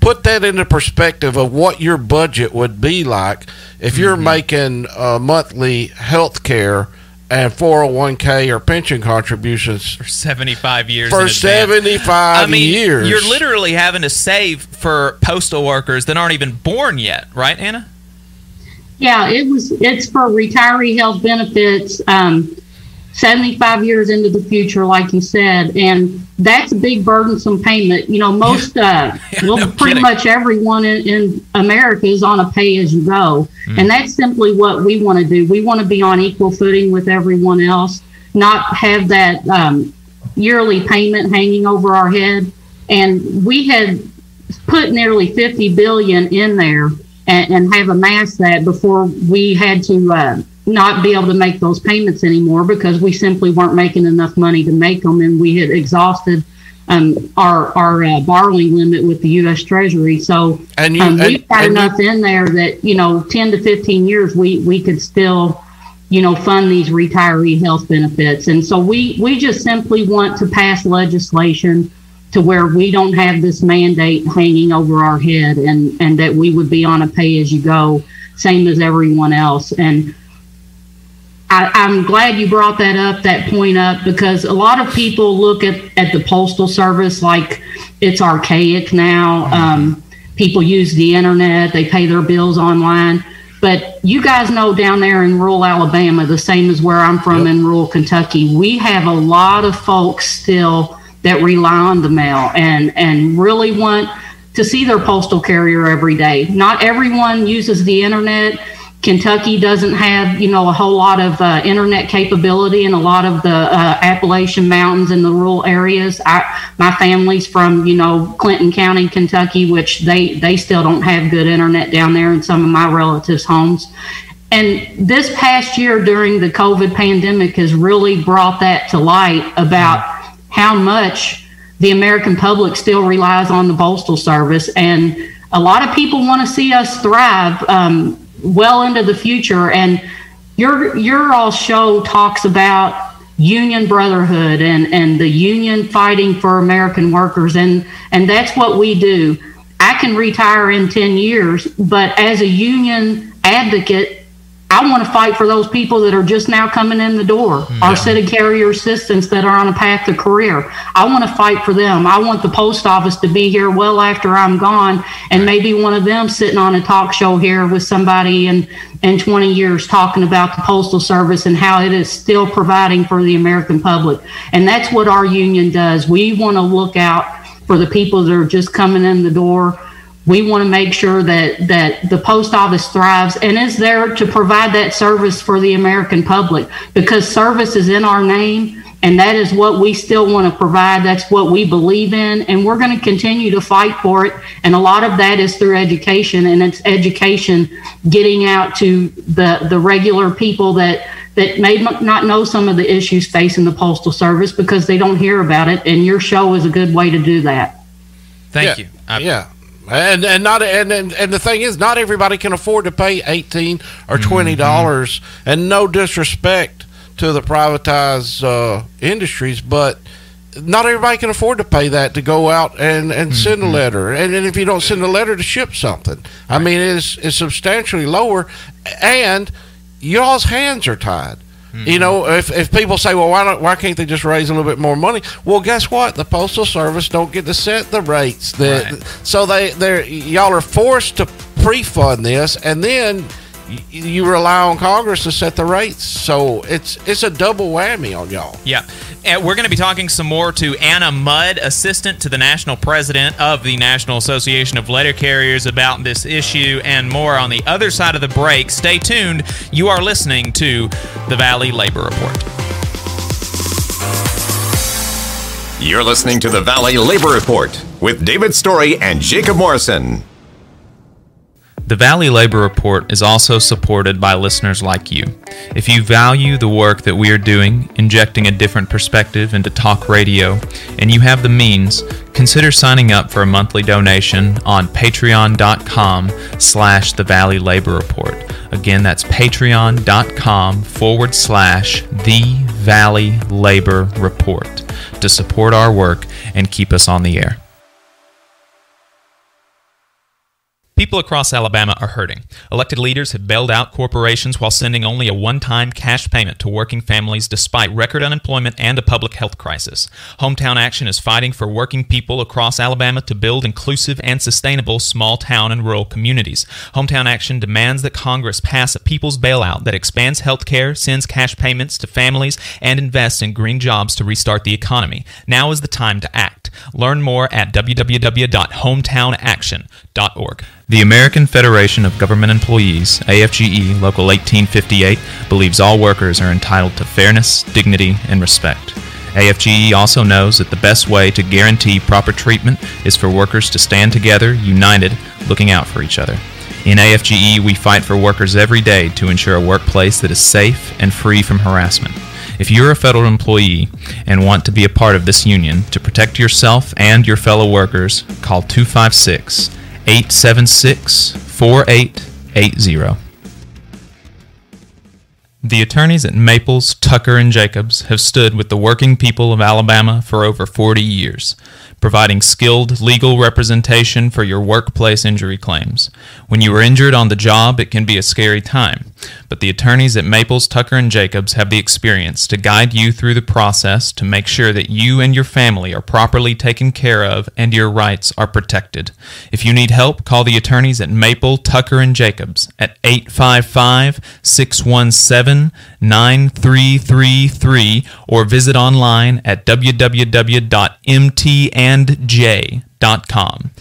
put that into perspective of what your budget would be like if you're making uh, monthly health care and 401k or pension contributions for 75 years For 75 I mean, years. You're literally having to save for postal workers that aren't even born yet, right, Anna? Yeah, it was. It's for retiree health benefits. Um, Seventy-five years into the future, like you said, and that's a big burdensome payment. You know, most, uh, well, pretty kidding. much everyone in, in America is on a pay-as-you-go, and that's simply what we want to do. We want to be on equal footing with everyone else, not have that um, yearly payment hanging over our head. And we had put nearly 50 billion in there and, and have amassed that before we had to uh, not be able to make those payments anymore because we simply weren't making enough money to make them and we had exhausted um, our our uh, borrowing limit with the U.S. Treasury. So And you- um, we've and- got and you- enough in there that you know 10 to 15 years we we could still you know fund these retiree health benefits and so we we just simply want to pass legislation to where we don't have this mandate hanging over our head and and that we would be on a pay as you go same as everyone else and I, I'm glad you brought that up, that point up, because a lot of people look at, at the postal service like it's archaic now. Um, people use the internet, they pay their bills online. But you guys know down there in rural Alabama, the same as where I'm from in rural Kentucky, we have a lot of folks still that rely on the mail and, and really want to see their postal carrier every day. Not everyone uses the internet. Kentucky doesn't have, you know, a whole lot of uh, internet capability in a lot of the uh, Appalachian Mountains and the rural areas. I, my family's from, you know, Clinton County, Kentucky, which they they still don't have good internet down there in some of my relatives' homes. And this past year during the COVID pandemic has really brought that to light about how much the American public still relies on the postal service, and a lot of people want to see us thrive um, well into the future. And your your all show talks about union brotherhood and and the union fighting for American workers, and and that's what we do. I can retire in ten years, but as a union advocate, I want to fight for those people that are just now coming in the door, hmm. our city carrier assistants that are on a path to career. I want to fight for them. I want the post office to be here well after I'm gone, and maybe one of them sitting on a talk show here with somebody in in 20 years talking about the postal service and how it is still providing for the American public. And that's what our union does. We want to look out for the people that are just coming in the door we want to make sure that that the post office thrives and is there to provide that service for the American public because service is in our name and that is what we still want to provide. That's what we believe in and we're going to continue to fight for it. And a lot of that is through education and it's education getting out to the the regular people that that may not know some of the issues facing the postal service because they don't hear about it and your show is a good way to do that. Thank Yeah, you. I- yeah. And and not and, and and the thing is, not everybody can afford to pay eighteen or Mm-hmm. twenty dollars. And no disrespect to the privatized uh, industries, but not everybody can afford to pay that to go out and, and send Mm-hmm. a letter. And, and if you don't send a letter to ship something, I mean, it's it's substantially lower, and y'all's hands are tied. Mm-hmm. You know, if, if people say, well, why don't why can't they just raise a little bit more money? Well, guess what? The postal service don't get to set the rates. That so they they y'all are forced to pre-fund this, and then you rely on Congress to set the rates. So it's it's a double whammy on y'all. Yeah. And we're going to be talking some more to Anna Mudd, assistant to the national president of the National Association of Letter Carriers, about this issue and more on the other side of the break. Stay tuned. You are listening to the Valley Labor Report. You're listening to the Valley Labor Report with David Story and Jacob Morrison. The Valley Labor Report is also supported by listeners like you. If you value the work that we are doing, injecting a different perspective into talk radio, and you have the means, consider signing up for a monthly donation on patreon.com slash the Valley Labor Report. Again, that's patreon.com forward slash the Valley Labor Report to support our work and keep us on the air. People across Alabama are hurting. Elected leaders have bailed out corporations while sending only a one time cash payment to working families despite record unemployment and a public health crisis. Hometown Action is fighting for working people across Alabama to build inclusive and sustainable small town and rural communities. Hometown Action demands that Congress pass a people's bailout that expands health care, sends cash payments to families, and invests in green jobs to restart the economy. Now is the time to act. Learn more at www.hometownaction.org. The American Federation of Government Employees, AFGE Local 1858, believes all workers are entitled to fairness, dignity, and respect. AFGE also knows that the best way to guarantee proper treatment is for workers to stand together, united, looking out for each other. In AFGE, we fight for workers every day to ensure a workplace that is safe and free from harassment. If you're a federal employee and want to be a part of this union to protect yourself and your fellow workers, call 256 876 4880. The attorneys at Maples, Tucker, and Jacobs have stood with the working people of Alabama for over 40 years, providing skilled legal representation for your workplace injury claims. When you are injured on the job, it can be a scary time, but the attorneys at Maples, Tucker, and Jacobs have the experience to guide you through the process to make sure that you and your family are properly taken care of and your rights are protected. If you need help, call the attorneys at Maple, Tucker, and Jacobs at 855 617 9333 or visit online at www.mtandj.com.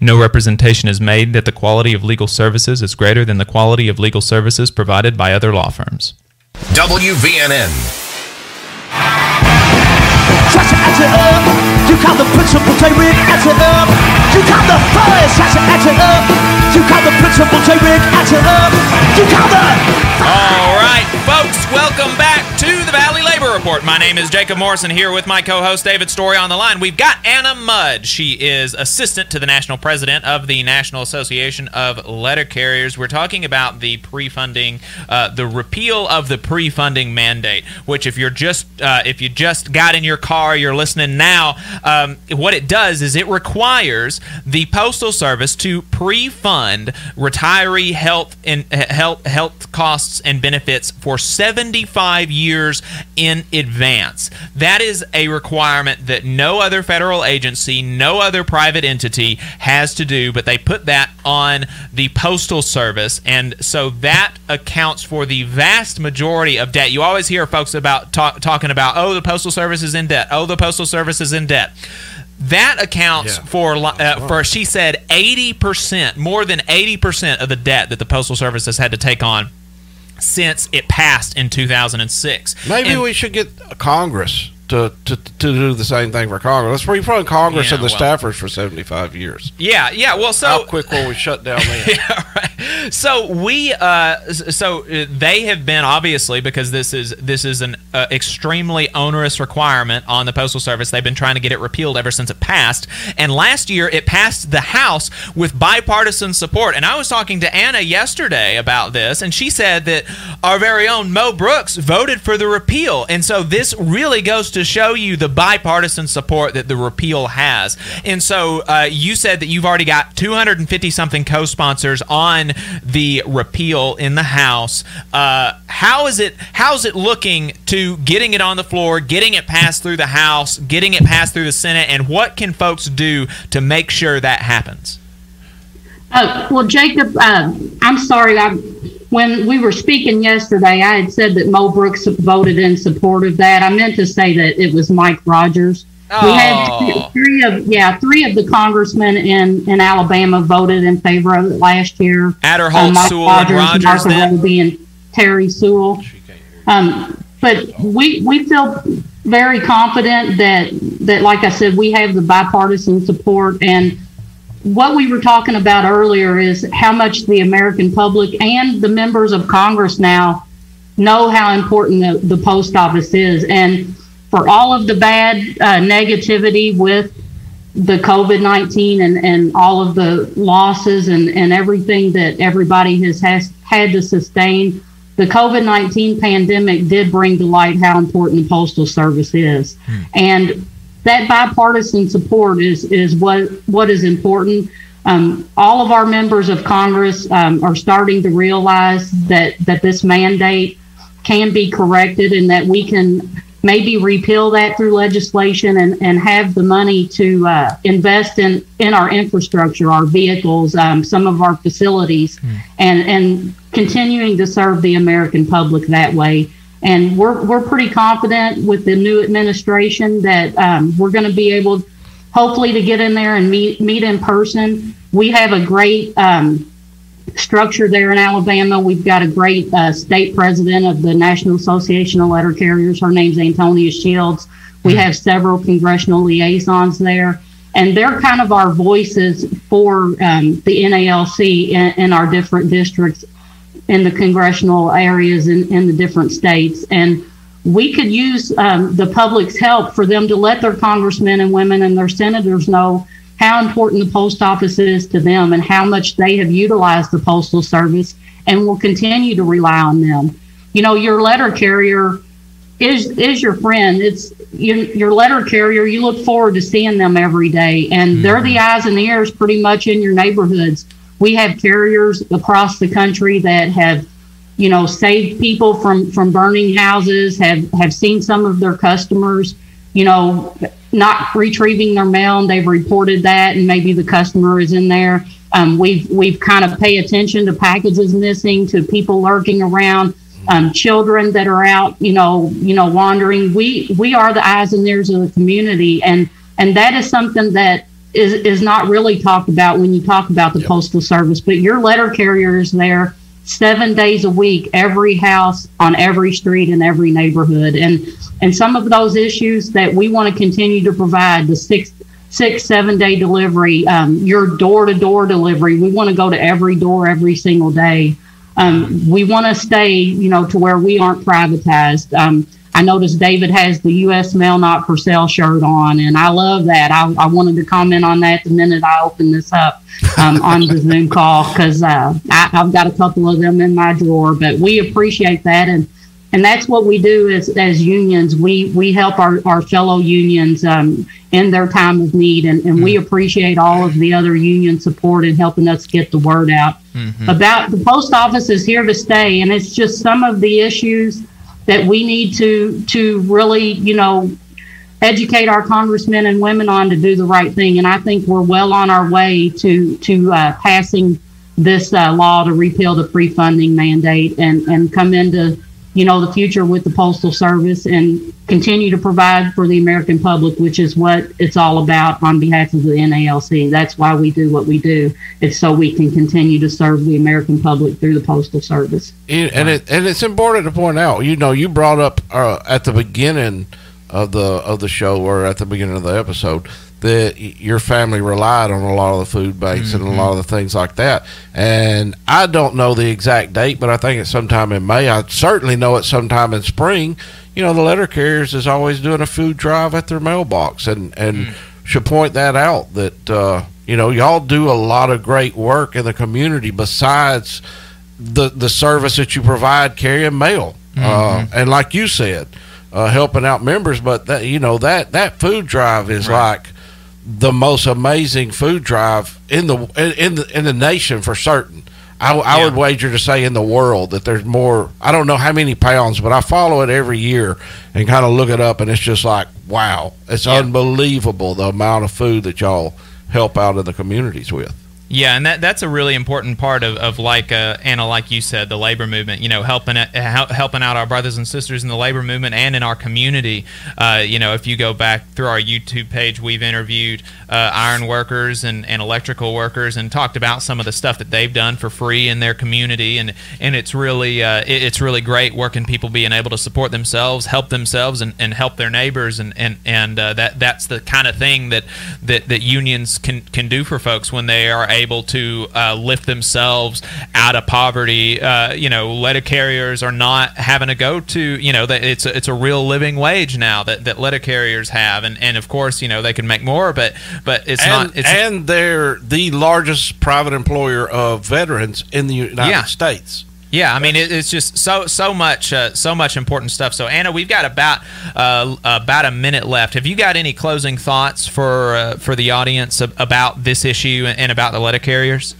No representation is made that the quality of legal services is greater than the quality of legal services provided by other law firms. WVNN. You got the principal add it up. You got the. All right, folks, welcome back to the Valley Report. My name is Jacob Morrison here with my co host David Story on the line. We've got Anna Mudd. She is assistant to the national president of the National Association of Letter Carriers. We're talking about the pre funding, uh, the repeal of the pre funding mandate, which, if you're just, uh, if you just got in your car, you're listening now, um, what it does is it requires the Postal Service to pre fund retiree health and health, health costs and benefits for 75 years in advance. That is a requirement that no other federal agency, no other private entity has to do, but they put that on the Postal Service. And so that accounts for the vast majority of debt. You always hear folks about talk, talking about, oh, the Postal Service is in debt. Oh, the Postal Service is in debt that accounts Yeah. for uh, for she said 80% more than 80% of the debt that the postal service has had to take on since it passed in 2006 Maybe And- we should get Congress to, to, to do the same thing for Congress. Let's refund Congress Yeah, and the well- staffers for 75 years. yeah yeah well so How quick will we shut down then? So we uh so uh, they have been obviously because this is this is an uh, extremely onerous requirement on the postal service. They've been trying to get it repealed ever since it passed. And last year it passed the house with bipartisan support. And i was talking to anna yesterday about this and she said that our very own mo brooks voted for the repeal. And so this really goes to show you the bipartisan support that the repeal has. And so uh, you said that you've already got 250 something co-sponsors on the repeal in the House. Uh, how is it? How's it looking to getting it on the floor, getting it passed through the House, getting it passed through the Senate, and what can folks do to make sure that happens? Uh, well, Jacob, uh, I'm sorry. I, when we were speaking yesterday, I had said that Mo Brooks voted in support of that. I meant to say that it was Mike Rogers. We had Oh. three of yeah, three of the congressmen in, in Alabama voted in favor of it last year. Aderholt, Mike Sewell, and Rogers Martha then? Roby, and Terry Sewell. Um, but we we feel very confident that that, like I said, we have the bipartisan support and what we were talking about earlier is how much the American public and the members of Congress now know how important the, the post office is. And for all of the bad uh, negativity with the COVID 19 and, and all of the losses and, and everything that everybody has, has had to sustain, the COVID 19 pandemic did bring to light how important the Postal Service is. And that bipartisan support is, is what, what is important. Um, all of our members of Congress um, are starting to realize that, that this mandate can be corrected and that we can maybe repeal that through legislation and, and have the money to uh, invest in, in our infrastructure, our vehicles, um, some of our facilities, and, and continuing to serve the American public that way. And we're, we're pretty confident with the new administration that um, we're going to be able, hopefully, to get in there and meet, meet in person. We have a great um, structure there in Alabama. We've got a great uh, state president of the National Association of Letter Carriers. Her name's Antonia Shields. We have several congressional liaisons there, and they're kind of our voices for um, the NALC in, in our different districts in the congressional areas in, in the different states. And we could use um, the public's help for them to let their congressmen and women and their senators know how important the post office is to them and how much they have utilized the postal service and will continue to rely on them. You know, your letter carrier is is your friend. It's your, your letter carrier. You look forward to seeing them every day, and mm-hmm. they're the eyes and ears pretty much in your neighborhoods. We have carriers across the country that have, you know, saved people from from burning houses. Have have seen some of their customers, you know, not retrieving their mail, and they've reported that, and maybe the customer is in there. Um, we've we've kind of pay attention to packages missing, to people lurking around um, children that are out, you know, you know, wandering. We we are the eyes and ears of the community, and and that is something that is is not really talked about when you talk about the postal service. But your letter carrier is there seven days a week, every house, on every street, in every neighborhood, and and some of those issues that we want to continue to provide the six six seven day delivery um, your door to door delivery we want to go to every door every single day um, we want to stay, you know, to where we aren't privatized. Um, I noticed David has the U.S. Mail Not for Sale shirt on, and I love that. I, I wanted to comment on that the minute I opened this up um, on the Zoom call because uh, I've got a couple of them in my drawer. But we appreciate that, and and that's what we do as as unions. We we help our, our fellow unions um, in their time of need, and, and we appreciate all of the other union support in helping us get the word out Mm-hmm. about the post office is here to stay, and it's just some of the issues that we need to to really you know educate our congressmen and women on to do the right thing. And I think we're well on our way to to uh, passing this uh, law to repeal the pre-funding mandate and and come into you know the future with the postal service and continue to provide for the American public, which is what it's all about on behalf of the NALC. That's why we do what we do. It's so we can continue to serve the American public through the postal service. And and it and it's important to point out. You know, you brought up uh, at the beginning of the of the show or at the beginning of the episode that your family relied on a lot of the food banks and a lot of the things like that. And I don't know the exact date, but I think it's sometime in May. I certainly know it's sometime in spring. You know, the letter carriers is always doing a food drive at their mailbox, and and should point that out that uh, you know y'all do a lot of great work in the community besides the the service that you provide carrying mail, uh, and like you said, uh, helping out members. But that you know that that food drive is like the most amazing food drive in the in, in the in the nation for certain. I, I would wager to say in the world that there's more. I don't know how many pounds, but I follow it every year and kind of look it up, and it's just like wow, it's unbelievable the amount of food that y'all help out in the communities with. Yeah, and that that's a really important part of, of like uh, Anna, like you said, the labor movement. You know, helping it, helping out our brothers and sisters in the labor movement and in our community. Uh, you know, if you go back through our YouTube page, we've interviewed uh, iron workers and, and electrical workers and talked about some of the stuff that they've done for free in their community, and and it's really uh, it- it's really great working people being able to support themselves, help themselves, and, and help their neighbors, and and and uh, that that's the kind of thing that that that unions can can do for folks when they are able to uh, lift themselves out of poverty. Uh, you know, letter carriers are not having to go to you know that it's a, it's a real living wage now that, that letter carriers have, and, and of course you know they can make more, but but it's and, not. It's, and they're the largest private employer of veterans in the United Yeah. States. Yeah, I mean it, it's just so so much uh, so much important stuff. So Anna, we've got about uh, about a minute left. Have you got any closing thoughts for uh, for the audience about this issue and about the letter carriers?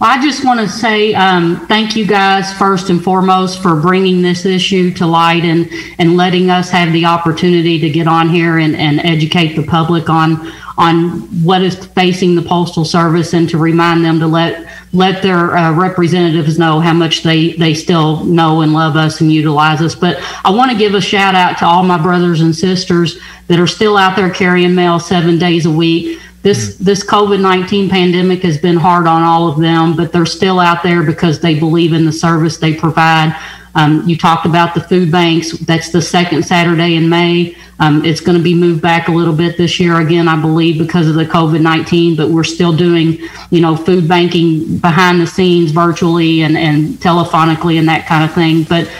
Well, I just want to say um, thank you guys first and foremost for bringing this issue to light and, and letting us have the opportunity to get on here and, and educate the public on on what is facing the postal service and to remind them to let let their uh, representatives know how much they they still know and love us and utilize us. But I want to give a shout out to all my brothers and sisters that are still out there carrying mail seven days a week this this COVID nineteen pandemic has been hard on all of them, but they're still out there because they believe in the service they provide. Um, you talked about the food banks. That's the second Saturday in May. Um, it's going to be moved back a little bit this year again, I believe, because of the COVID nineteen. But we're still doing, you know, food banking behind the scenes, virtually and and telephonically and that kind of thing. But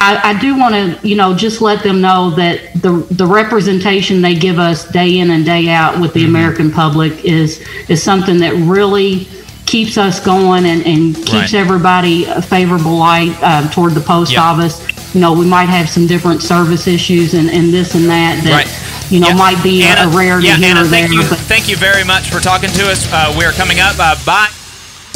I, I do want to, you know, just let them know that the the representation they give us day in and day out with the American public is is something that really keeps us going and, and keeps Right. everybody a favorable light uh, toward the post Yep. office. You know, we might have some different service issues and, and this and that that Right. you know might be a- Anna, a rarity yeah, here Anna, or there. thank you, but thank you very much for talking to us. Uh, we're coming up. Uh, bye.